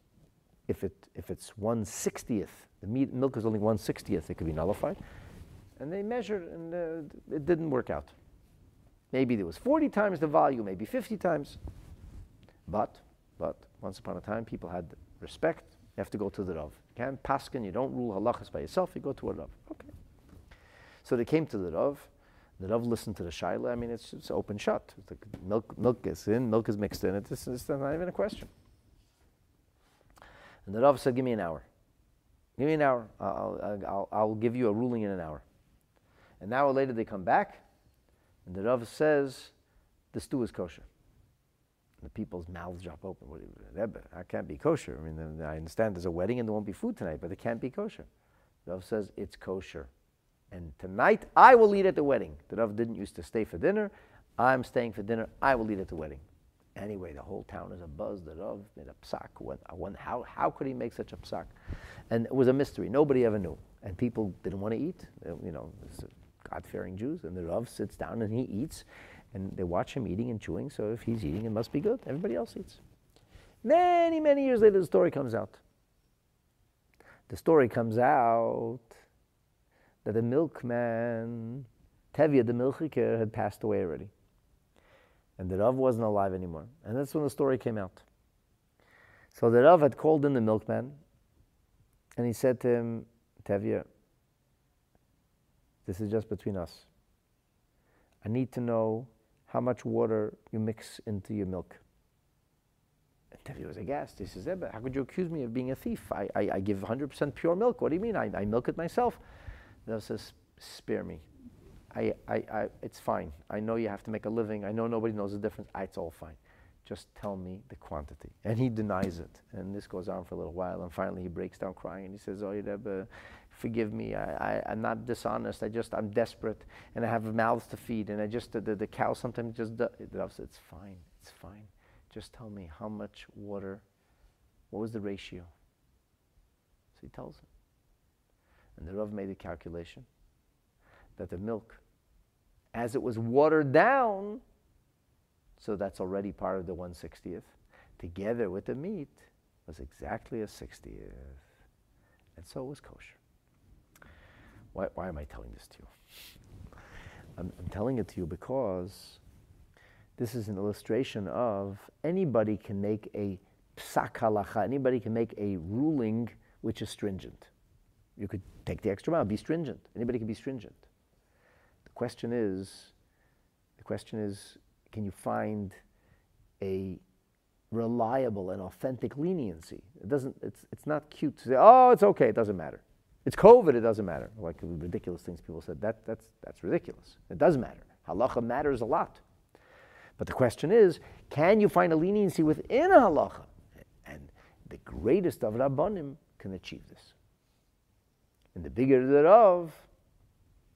if it if it's one sixtieth the meat, milk is only 1 60th, it could be nullified. And they measured and uh, it didn't work out. Maybe there was 40 times the volume, maybe 50 times. But, but, once upon a time, people had respect. You have to go to the Rav. You can't paskin, you don't rule halachas by yourself, you go to a Rav. Okay. So they came to the Rav. The Rav listened to the Shaila. I mean, it's, it's open shut. It's like milk, milk is in, milk is mixed in. It's, it's not even a question. And the Rav said, Give me an hour. Give me an hour. I'll, I'll, I'll give you a ruling in an hour. An hour later, they come back And the Rav says, the stew is kosher. The people's mouths drop open. Rebbe, that can't be kosher. I mean, I understand there's a wedding and there won't be food tonight, but it can't be kosher. The Rav says, it's kosher. And tonight, I will eat at the wedding. The Rav didn't used to stay for dinner. I'm staying for dinner. I will eat at the wedding. Anyway, the whole town is a buzz. The Rav made a psak. How, how could he make such a psak? And it was a mystery. Nobody ever knew. And people didn't want to eat. Uh, you know, God-fearing Jews. And the Rav sits down and he eats. And they watch him eating and chewing. So if he's eating, it must be good. Everybody else eats. Many, many years later, the story comes out. The story comes out that the milkman, Tevye, the milchiker, had passed away already. And the Rav wasn't alive anymore. And that's when the story came out. So the Rav had called in the milkman and he said to him, Tevye, this is just between us. I need to know how much water you mix into your milk. And Tevye was aghast. He says, how could you accuse me of being a thief? I, I, I give 100% pure milk. What do you mean? I, I milk it myself. The Rav says, spare me. I, I, I, it's fine. I know you have to make a living. I know nobody knows the difference. Ah, it's all fine. Just tell me the quantity. And he denies it. And this goes on for a little while. And finally he breaks down crying and he says, Oh, Rebbe, forgive me. I, I, am not dishonest. I just, I'm desperate. And I have mouths to feed. And I just, the, the, the cow sometimes just, said, It's fine. It's fine. Just tell me how much water, what was the ratio? So he tells him. And the Rav made a calculation that the milk, as it was watered down, so that's already part of the 160th, together with the meat, was exactly a 60th. And so it was kosher. Why, why am I telling this to you? I'm, I'm telling it to you because this is an illustration of anybody can make a psak halacha, anybody can make a ruling which is stringent. You could take the extra mile, be stringent. Anybody can be stringent. Question is, the question is, can you find a reliable and authentic leniency? It doesn't, it's, it's not cute to say, oh, it's okay, it doesn't matter. It's COVID, it doesn't matter. Like ridiculous things people said, that, that's, that's ridiculous. It does matter. Halacha matters a lot. But the question is, can you find a leniency within a halacha? And the greatest of Rabbanim can achieve this. And the bigger the Rav,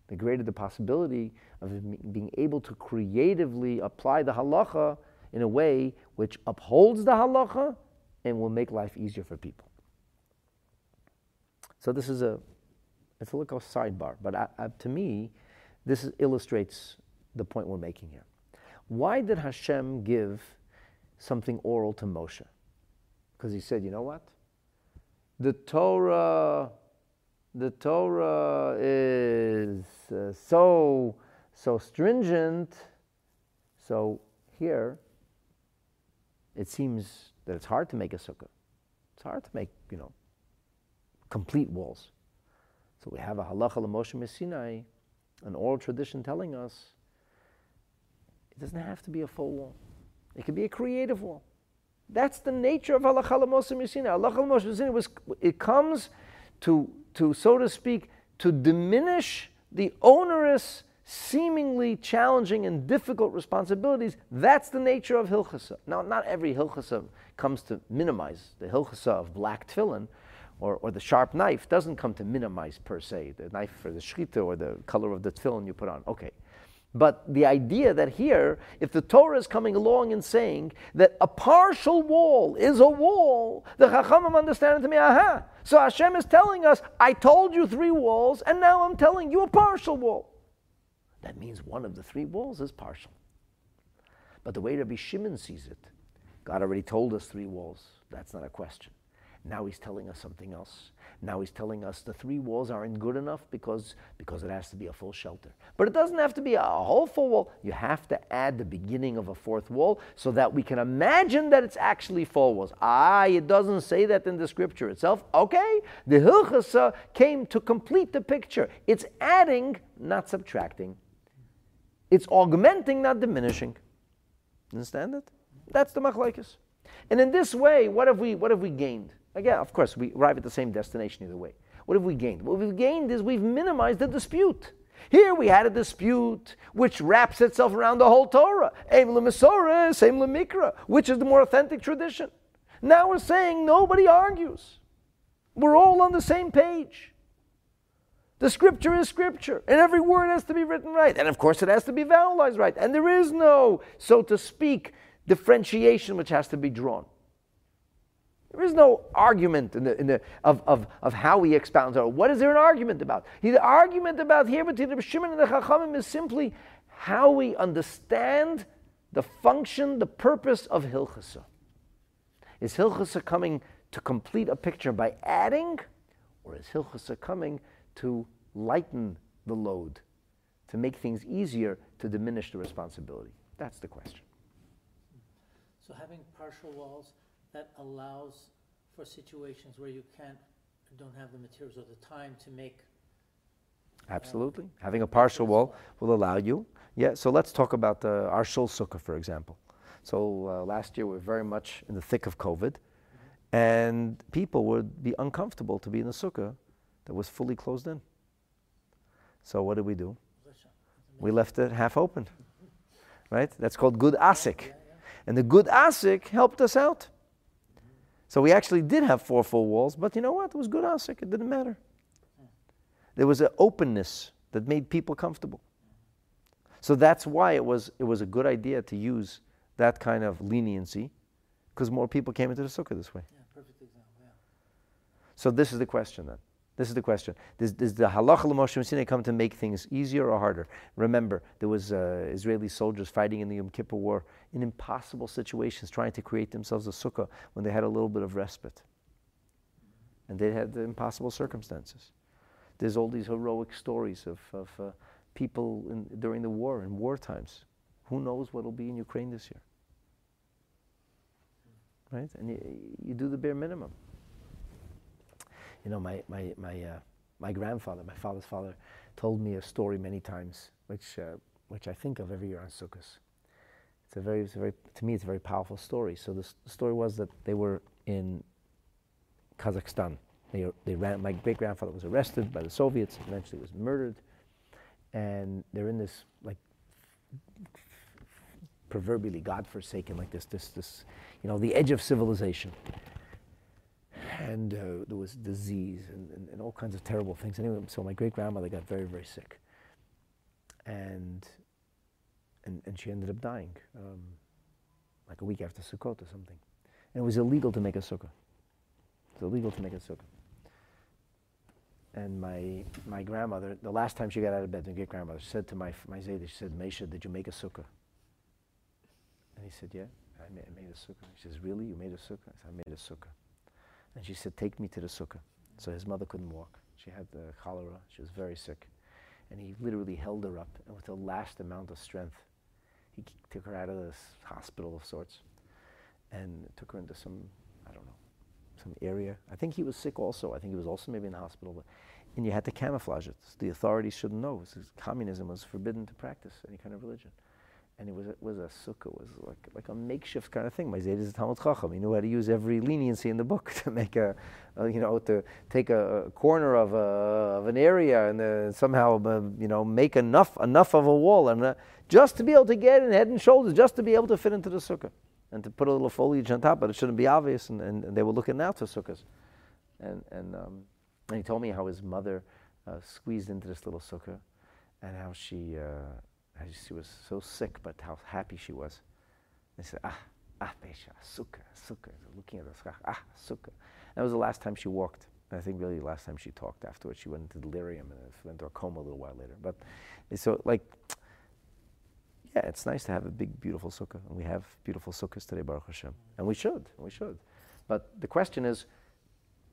the greater the possibility of being able to creatively apply the halacha in a way which upholds the halacha and will make life easier for people. So this is a, it's a little sidebar, but I, I, to me, this is, illustrates the point we're making here. Why did Hashem give something oral to Moshe? Because he said, you know what? The Torah the Torah is uh, so so stringent. So here, it seems that it's hard to make a sukkah. It's hard to make you know complete walls. So we have a halacha l'Moshe Sinai, an oral tradition telling us it doesn't have to be a full wall. It could be a creative wall. That's the nature of halacha l'Moshe Sinai. Halacha l'Moshe Sinai was it comes to to, so to speak, to diminish the onerous, seemingly challenging and difficult responsibilities, that's the nature of Hilchasa. Now, not every Hilchasa comes to minimize. The Hilchasa of black tefillin or, or the sharp knife doesn't come to minimize per se, the knife for the shchita or the color of the tefillin you put on. Okay. But the idea that here, if the Torah is coming along and saying that a partial wall is a wall, the Chachamim understand it to me, aha. So Hashem is telling us, I told you three walls, and now I'm telling you a partial wall. That means one of the three walls is partial. But the way Rabbi Shimon sees it, God already told us three walls. That's not a question. Now he's telling us something else. Now he's telling us the three walls aren't good enough because, because it has to be a full shelter. But it doesn't have to be a whole full wall. You have to add the beginning of a fourth wall so that we can imagine that it's actually four walls. Ah, it doesn't say that in the scripture itself. Okay, the Hilchasa came to complete the picture. It's adding, not subtracting. It's augmenting, not diminishing. Understand it? That's the machlekes. And in this way, what have we, what have we gained? Again, of course, we arrive at the same destination either way. What have we gained? What we've gained is we've minimized the dispute. Here we had a dispute which wraps itself around the whole Torah. Aim le'Masorah, same le'Mikra. Which is the more authentic tradition? Now we're saying nobody argues. We're all on the same page. The scripture is scripture, and every word has to be written right. And of course, it has to be vowelized right. And there is no, so to speak, differentiation which has to be drawn. There is no argument in the, in the, of, of, of how he expounds it. What is there an argument about? The argument about here between the Shimon and the Chachamim is simply how we understand the function, the purpose of Hilchasa. Is Hilchasa coming to complete a picture by adding, or is Hilchasa coming to lighten the load, to make things easier, to diminish the responsibility? That's the question. So having partial walls, that allows for situations where you can't, don't have the materials or the time to make. Absolutely. Having a partial wall will allow you. Yeah, so let's talk about uh, our Shul Sukkah, for example. So uh, last year we were very much in the thick of COVID, and people would be uncomfortable to be in a sukkah that was fully closed in. So what did we do? We left it half open, right? That's called gudasik. And the gudasik helped us out. So we actually did have four full walls, but you know what? It was gudasik. It didn't matter. There was an openness that made people comfortable. So that's why it was, it was a good idea to use that kind of leniency, because more people came into the sukkah this way. Yeah, perfect example, yeah. So this is the question then. This is the question. Does, does the halacha l'Moshe Sinai come to make things easier or harder? Remember, there was uh, Israeli soldiers fighting in the Yom Kippur War in impossible situations, trying to create themselves a sukkah when they had a little bit of respite, and they had the impossible circumstances. There's all these heroic stories of, of uh, people in, during the war in war times. Who knows what will be in Ukraine this year? Right, and you, you do the bare minimum you know, my, my, my, uh, my grandfather, my father's father, told me a story many times, which, uh, which I think of every year on Sukkot. It's a very, it's a very, to me, it's a very powerful story. So the, story was that they were in Kazakhstan. They, they ran, my great grandfather was arrested by the Soviets, eventually was murdered. And they're in this, like, proverbially God-forsaken, like this, this, this, you know, the edge of civilization and uh, there was disease and, and, and, all kinds of terrible things. Anyway, so my great grandmother got very, very sick, and and, and she ended up dying um, like a week after Sukkot or something. And it was illegal to make a sukkah. It's illegal to make a sukkah. And my my grandmother, the last time she got out of bed, my great grandmother said to my my Zayda, she said, Mesha, did you make a sukkah? And he said, Yeah, I made, I made a sukkah. She says, Really? You made a sukkah? I said, I made a sukkah. And she said, Take me to the sukkah. So his mother couldn't walk. She had the cholera. She was very sick. And he literally held her up, and with the last amount of strength, he took her out of this hospital of sorts and took her into some, I don't know, some area. I think he was sick also. I think he was also maybe in the hospital. But, and you had to camouflage it. The authorities shouldn't know. Communism was forbidden to practice any kind of religion and it was a, was a sukkah, was like like a makeshift kind of thing. My Zayd is a Talmud Chacham. He knew how to use every leniency in the book to make a, a you know, to take a, a, corner of a of an area and somehow uh, you know make enough enough of a wall and uh, just to be able to get in head and shoulders, just to be able to fit into the sukkah and to put a little foliage on top, but it shouldn't be obvious. And, and, and they were looking out for sukkahs, and and um, and he told me how his mother uh, squeezed into this little sukkah, and how she uh, she was so sick, but how happy she was. They said, ah, ah, Pesha, sukkah, sukkah. Looking at us, ah, sukkah. That was the last time she walked. I think really the last time she talked afterwards. She went into delirium and went into a coma a little while later. But so like, yeah, it's nice to have a big, beautiful sukkah. And we have beautiful sukkahs today, Baruch Hashem. And we should, we should. But the question is,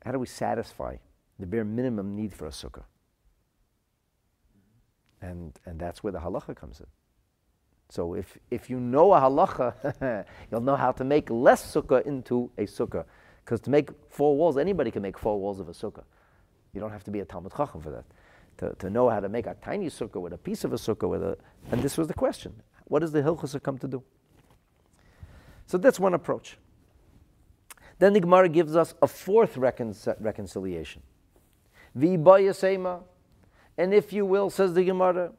how do we satisfy the bare minimum need for a sukkah? And, and that's where the halacha comes in. So if, if you know a halacha, you'll know how to make less sukkah into a sukkah. Because to make four walls, anybody can make four walls of a sukkah. You don't have to be a Talmud Chacham for that. To, to know how to make a tiny sukkah with a piece of a sukkah with a, and this was the question. What does the Hilchasa come to do? So that's one approach. Then the Gemara gives us a fourth recon- reconciliation. V'ibaya And if you will, says the Gemara,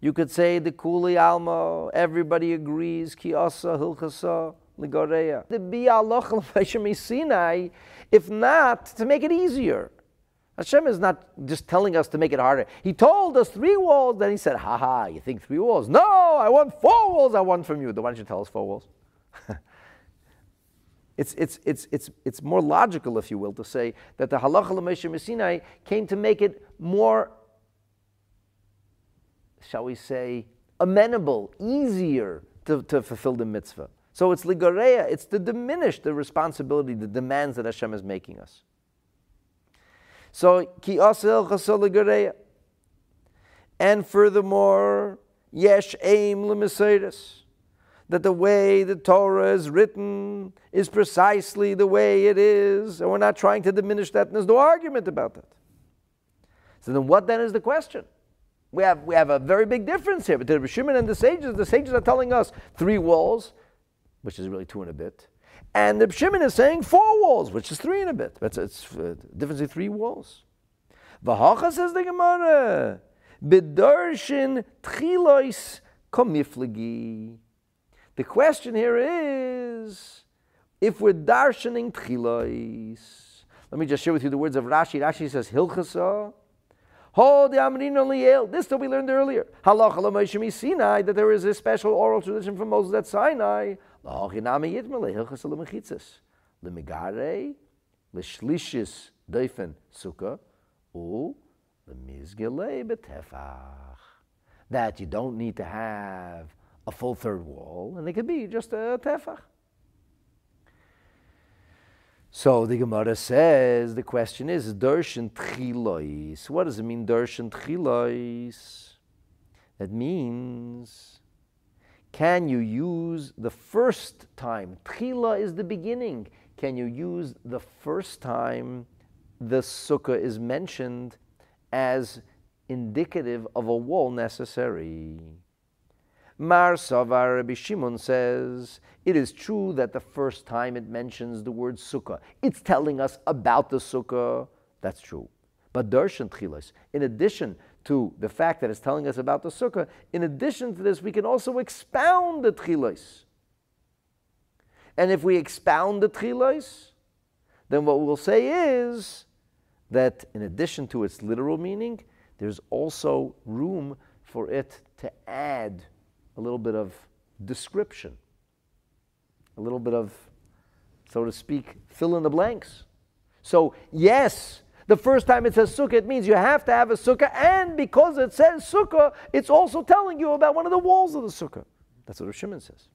you could say the Kuli Alma, everybody agrees, Kiasa, Hilchasa, Ligoreya. The Bi'alach Sinai, if not, to make it easier. Hashem is not just telling us to make it harder. He told us three walls, then he said, ha ha, you think three walls? No, I want four walls I want from you. Then why don't you tell us four walls? it's, it's, it's, it's, it's more logical, if you will, to say that the halacha l'meshe Sinai came to make it more, shall we say, amenable, easier to, to fulfill the mitzvah. So it's ligareya, it's to diminish the responsibility, the demands that Hashem is making us. So ki asel And furthermore, yesh aim lemesiris. That the way the Torah is written is precisely the way it is, and we're not trying to diminish that, and there's no argument about that. So then what then is the question? We have, we have a very big difference here between the Shimon and the sages. The sages are telling us three walls, which is really two and a bit. And the Shimon is saying four walls, which is three and a bit. That's it's uh, difference in three walls. Vahacha says the Gemara, bedarshin tchilois komiflegi. The question here is, if we're darshaning tchilois, let me just share with you the words of Rashi. Rashi says hilchasa. Ho de amrino liel. This that we learned earlier. Halacha Sinai that there is a special oral tradition from Moses at Sinai. That you don't need to have a full third wall, and it could be just a tefach. So the Gemara says the question is darshan tchilois. What does it mean darshan tchilois? That means can you use the first time? Tchila is the beginning. Can you use the first time the sukkah is mentioned as indicative of a wall necessary? Mar Savar Rabbi Shimon says, it is true that the first time it mentions the word sukkah, it's telling us about the sukkah. That's true. But darshan tchilas, in addition to the fact that it's telling us about the sukkah, in addition to this, we can also expound the tchilos. And if we expound the tchilos, then what we'll say is that in addition to its literal meaning, there's also room for it to add a little bit of description, a little bit of, so to speak, fill in the blanks. So, yes, the first time it says sukkah, it means you have to have a sukkah, and because it says sukkah, it's also telling you about one of the walls of the sukkah. That's what Shimon says.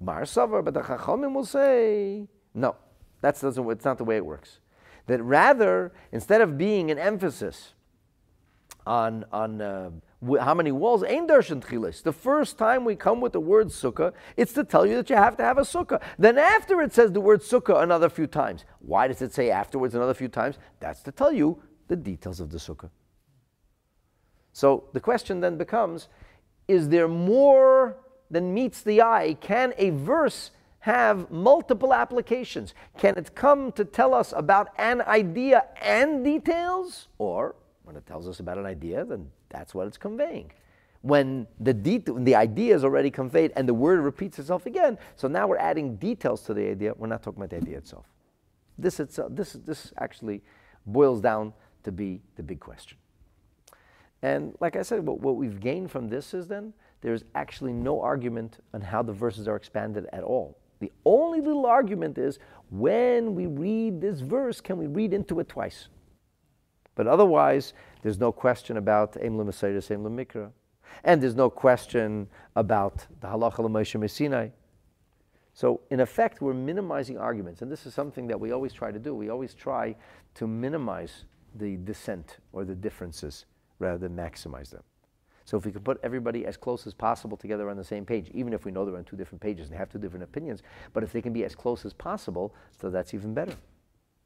Mar Savar, but the Chachamim will say, no, that's doesn't, it's not the way it works. That rather, instead of being an emphasis on, on uh, how many walls? Ain darshan tchilis. The first time we come with the word sukkah, it's to tell you that you have to have a sukkah. Then after it says the word sukkah another few times. Why does it say afterwards another few times? That's to tell you the details of the sukkah. So the question then becomes, is there more than meets the eye? Can a verse have multiple applications? Can it come to tell us about an idea and details? Or when it tells us about an idea, then that's what it's conveying. When the, det- when the idea is already conveyed and the word repeats itself again, so now we're adding details to the idea. We're not talking about the idea itself. This, itself, this, this actually boils down to be the big question. And like I said, what, what we've gained from this is then there's actually no argument on how the verses are expanded at all. The only little argument is when we read this verse, can we read into it twice? But otherwise, there's no question about Eim L'Mesayres, Eim L'Mikra. And there's no question about the Halacha L'Moshe miSinai. So, in effect, we're minimizing arguments. And this is something that we always try to do. We always try to minimize the dissent or the differences rather than maximize them. So, if we can put everybody as close as possible together on the same page, even if we know they're on two different pages and have two different opinions, but if they can be as close as possible, so that's even better.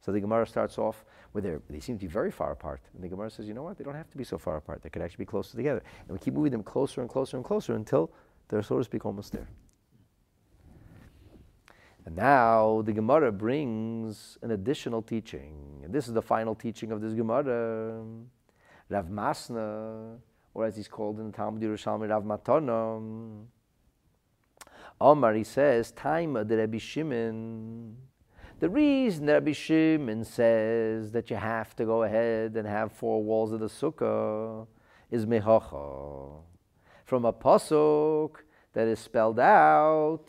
So the Gemara starts off where they seem to be very far apart. And the Gemara says, you know what? They don't have to be so far apart. They could actually be closer together. And we keep moving them closer and closer and closer until they're, so to speak, almost there. And now the Gemara brings an additional teaching. And this is the final teaching of this Gemara. Rav Masna, or as he's called in the Talmud Yerushalmi, Rav Matana. Omar, he says, Taima the Rabbi Shimon. The reason Rabbi Shimon says that you have to go ahead and have four walls of the sukkah is mehacha. From a pasuk that is spelled out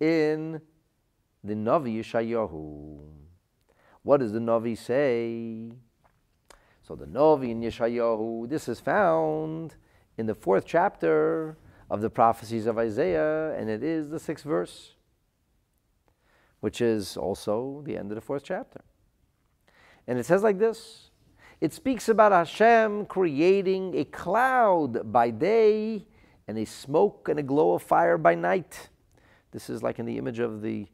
in the Navi Yeshayahu. What does the Navi say? So the Navi in Yeshayahu, this is found in the fourth chapter of the prophecies of Isaiah, and it is the sixth verse, which is also the end of the fourth chapter. And it says like this it speaks about Hashem creating a cloud by day and a smoke and a glow of fire by night. This is like in the image of the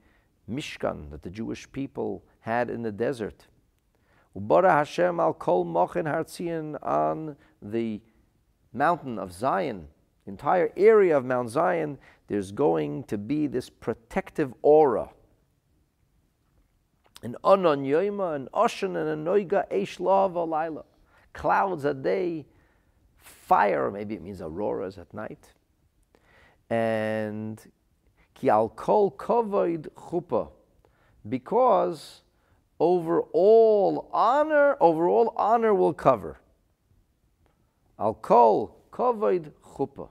Mishkan that the Jewish people had in the desert. Ubara Hashem al kol mochin hartzion on the mountain of Zion, entire area of Mount Zion, there's going to be this protective aura. An onon yoima, an oshan, and a noiga eish alayla. Clouds at day, fire, maybe it means auroras at night. And ki al kol kovoid chupa, because over all honor, over all honor will cover. Al kol kovoid chuppah.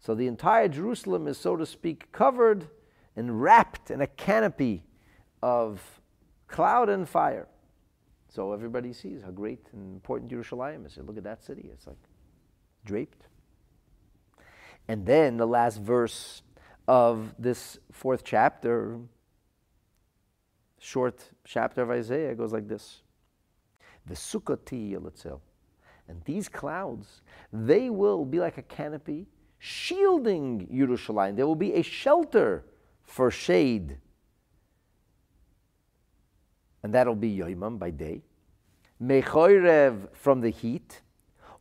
So the entire Jerusalem is, so to speak, covered and wrapped in a canopy of cloud and fire. So everybody sees how great and important Jerusalem is. Look at that city. It's like draped. And then the last verse of this fourth chapter short chapter of Isaiah goes like this. The sukkati yelitzel. And these clouds, they will be like a canopy shielding Yerushalayim. There will be a shelter for shade. And that'll be Yoimam by day. Mechoirev from the heat.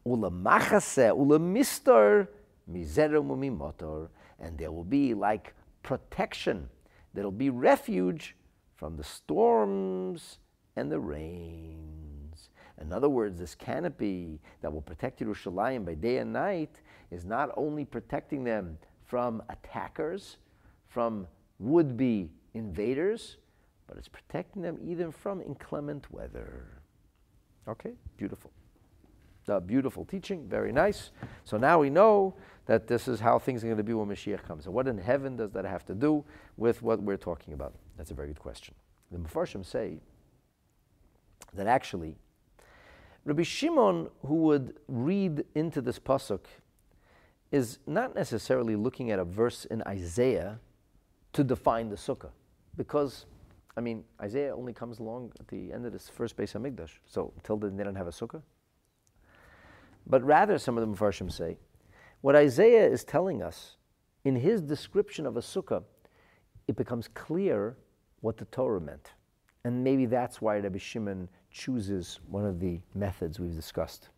Ula machase, ula mistar, mizerum. And there will be like protection. There'll be refuge from the storms and the rains. In other words, this canopy that will protect Yerushalayim by day and night is not only protecting them from attackers, from would be invaders, but it's protecting them even from inclement weather. Okay, beautiful. Uh, beautiful teaching, very nice. So now we know that this is how things are going to be when Mashiach comes. And what in heaven does that have to do with what we're talking about? That's a very good question. The Mepharshim say that actually, Rabbi Shimon, who would read into this pasuk, is not necessarily looking at a verse in Isaiah to define the sukkah, because, I mean, Isaiah only comes along at the end of this first Beis Hamikdash, so until then they don't have a sukkah. But rather, some of the Mepharshim say, what Isaiah is telling us in his description of a sukkah, it becomes clear what the Torah meant. And maybe that's why Rabbi Shimon chooses one of the methods we've discussed.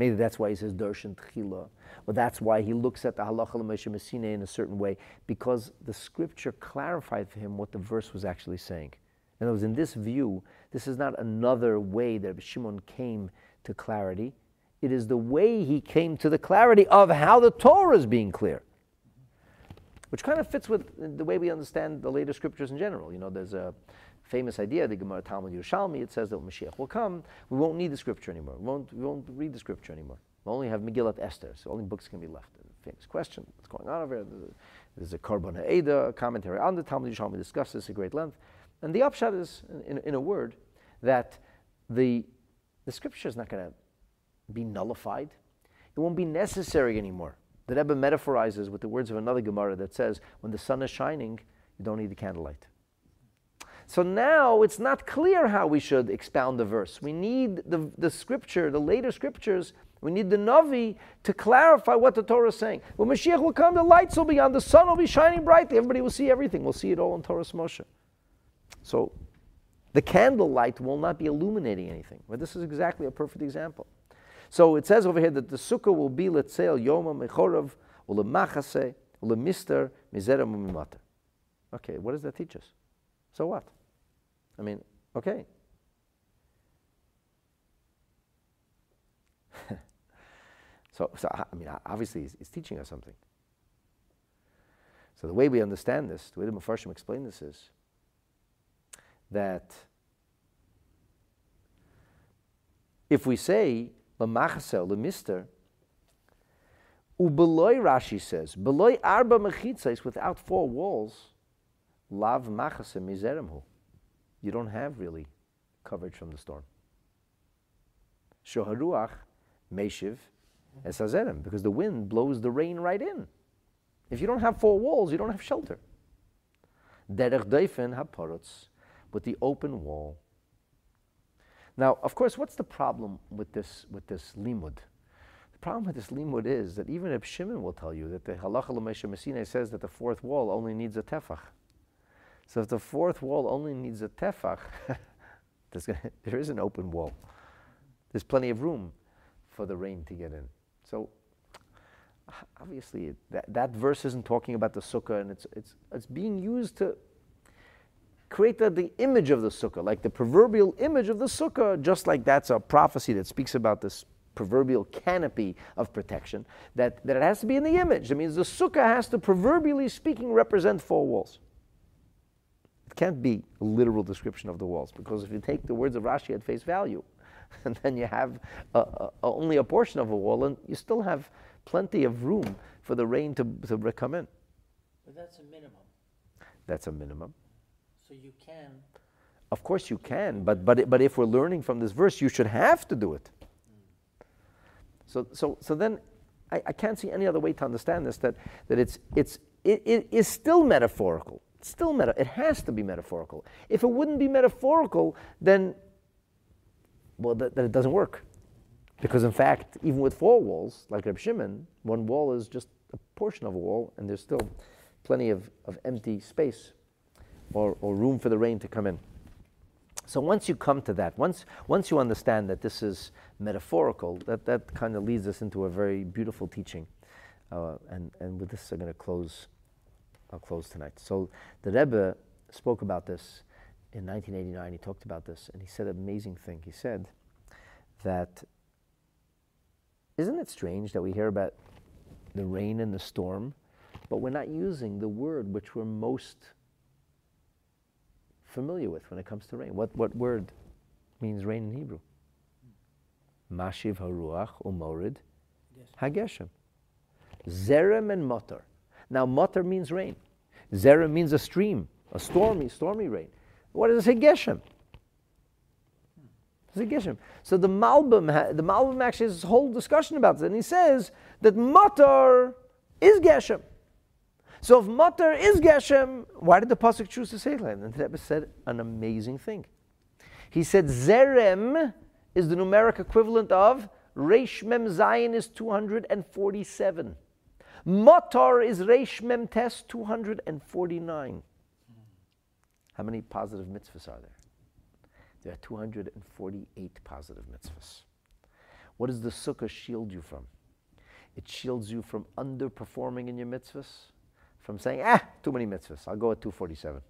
Maybe that's why he says Darshan Tchila, or that's why he looks at the Halacha miSinai in a certain way, because the scripture clarified for him what the verse was actually saying. In other words, in this view, this is not another way that Shimon came to clarity. It is the way he came to the clarity of how the Torah is being clear which kind of fits with the way we understand the later scriptures in general. You know, there's a famous idea, the Gemara Talmud Yerushalmi, it says that when Mashiach will come, we won't need the scripture anymore. We won't, we won't read the scripture anymore. We'll only have Megillat Esther, so only books can be left. famous question, what's going on over there? There's a Korban Ha'eda, commentary on the Talmud Yerushalmi discusses this at great length. And the upshot is, in, in a word, that the, the scripture is not going to be nullified. It won't be necessary anymore. The Rebbe metaphorizes with the words of another Gemara that says, when the sun is shining, you don't need the candlelight. So now it's not clear how we should expound the verse. We need the, the scripture, the later scriptures, we need the Navi to clarify what the Torah is saying. When Mashiach will come, the lights will be on, the sun will be shining brightly, everybody will see everything. We'll see it all in Toras Moshe. So the candlelight will not be illuminating anything. But this is exactly a perfect example. So it says over here that the sukkah will be letzeil yoma mechorav ulemachase ulemister mizera. Okay, what does that teach us? So what? I mean, okay. so, so, I mean, obviously, it's, it's, teaching us something. So the way we understand this, the way the Mepharshim explain this is that if we say lemachasel lemister, ubeloy Rashi says beloy arba mechitzais without four walls, lav machasem mizeremhu. You don't have really coverage from the storm. Shoharuach meshiv esazerem because the wind blows the rain right in. If you don't have four walls, you don't have shelter. Derech deifen haparotz with the open wall. Now, of course, what's the problem with this, with this limud? The problem with this limud is that even if Shimon will tell you that the halacha miSinai says that the fourth wall only needs a tefach. So if the fourth wall only needs a tefach, gonna, there is an open wall. There's plenty of room for the rain to get in. So obviously that, that verse isn't talking about the sukkah and it's, it's, it's being used to create the, the image of the sukkah, like the proverbial image of the sukkah, just like that's a prophecy that speaks about this proverbial canopy of protection, that, that it has to be in the image. That means the sukkah has to, proverbially speaking, represent four walls. It can't be a literal description of the walls, because if you take the words of Rashi at face value, and then you have a, a, only a portion of a wall, and you still have plenty of room for the rain to, to come in. But that's a minimum. That's a minimum. So you can. Of course you can, but, but, but if we're learning from this verse, you should have to do it. So, so, so then I, I can't see any other way to understand this that, that it's, it's, it, it is still metaphorical. It's still meta, it has to be metaphorical. If it wouldn't be metaphorical, then, well, that, that it doesn't work. Because in fact, even with four walls, like Reb Shimon, one wall is just a portion of a wall, and there's still plenty of, of empty space or, or room for the rain to come in. So once you come to that, once, once you understand that this is metaphorical, that, that kind of leads us into a very beautiful teaching. Uh, and, and with this, I'm going to close. I'll close tonight. So the Rebbe spoke about this in 1989. He talked about this, and he said an amazing thing. He said that isn't it strange that we hear about the rain and the storm, but we're not using the word which we're most familiar with when it comes to rain. What, what word means rain in Hebrew? Mashiv haruach umorid hageshem. Zerem and motor. Now, motor means rain. Zerem means a stream, a stormy, stormy rain. What does it say? Geshem. It's a Geshem. So the Malbim, the Malbim actually has a whole discussion about this, and he says that motor is Geshem. So if Matar is Geshem, why did the Pasuk choose to say that? And the Rebbe said an amazing thing. He said Zerem is the numeric equivalent of Reish Mem Zayin is 247. Matar is Reish Mem Tes 249. How many positive mitzvahs are there? There are 248 positive mitzvahs. What does the sukkah shield you from? It shields you from underperforming in your mitzvahs from saying, ah, too many mitzvahs, I'll go at 247.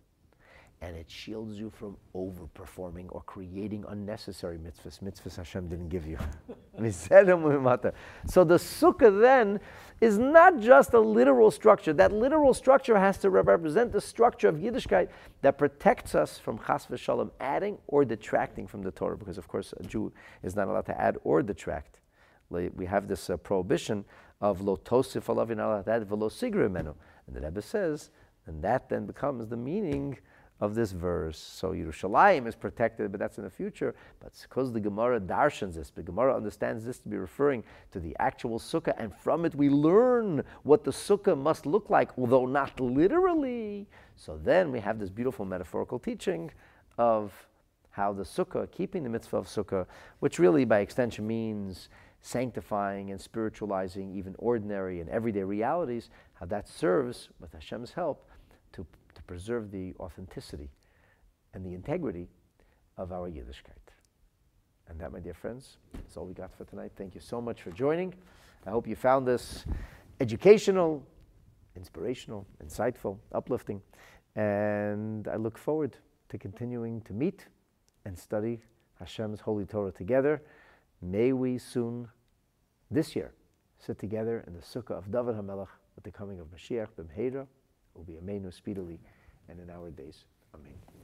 And it shields you from overperforming or creating unnecessary mitzvahs, mitzvahs Hashem didn't give you. so the sukkah then is not just a literal structure. That literal structure has to represent the structure of Yiddishkeit that protects us from chas v'shalom adding or detracting from the Torah, because of course a Jew is not allowed to add or detract. We have this uh, prohibition of lo tosif alavin ala velo sigru and the Rebbe says, and that then becomes the meaning of this verse. So Yerushalayim is protected, but that's in the future. But because the Gemara darshans this, the Gemara understands this to be referring to the actual sukkah, and from it we learn what the sukkah must look like, although not literally. So then we have this beautiful metaphorical teaching of how the sukkah, keeping the mitzvah of sukkah, which really by extension means sanctifying and spiritualizing even ordinary and everyday realities, how that serves, with Hashem's help, preserve the authenticity and the integrity of our Yiddishkeit. And that, my dear friends, is all we got for tonight. Thank you so much for joining. I hope you found this educational, inspirational, insightful, uplifting. And I look forward to continuing to meet and study Hashem's Holy Torah together. May we soon, this year, sit together in the sukkah of David HaMelech with the coming of Mashiach B'mheira, will be Amenu speedily, and in our days. Amen.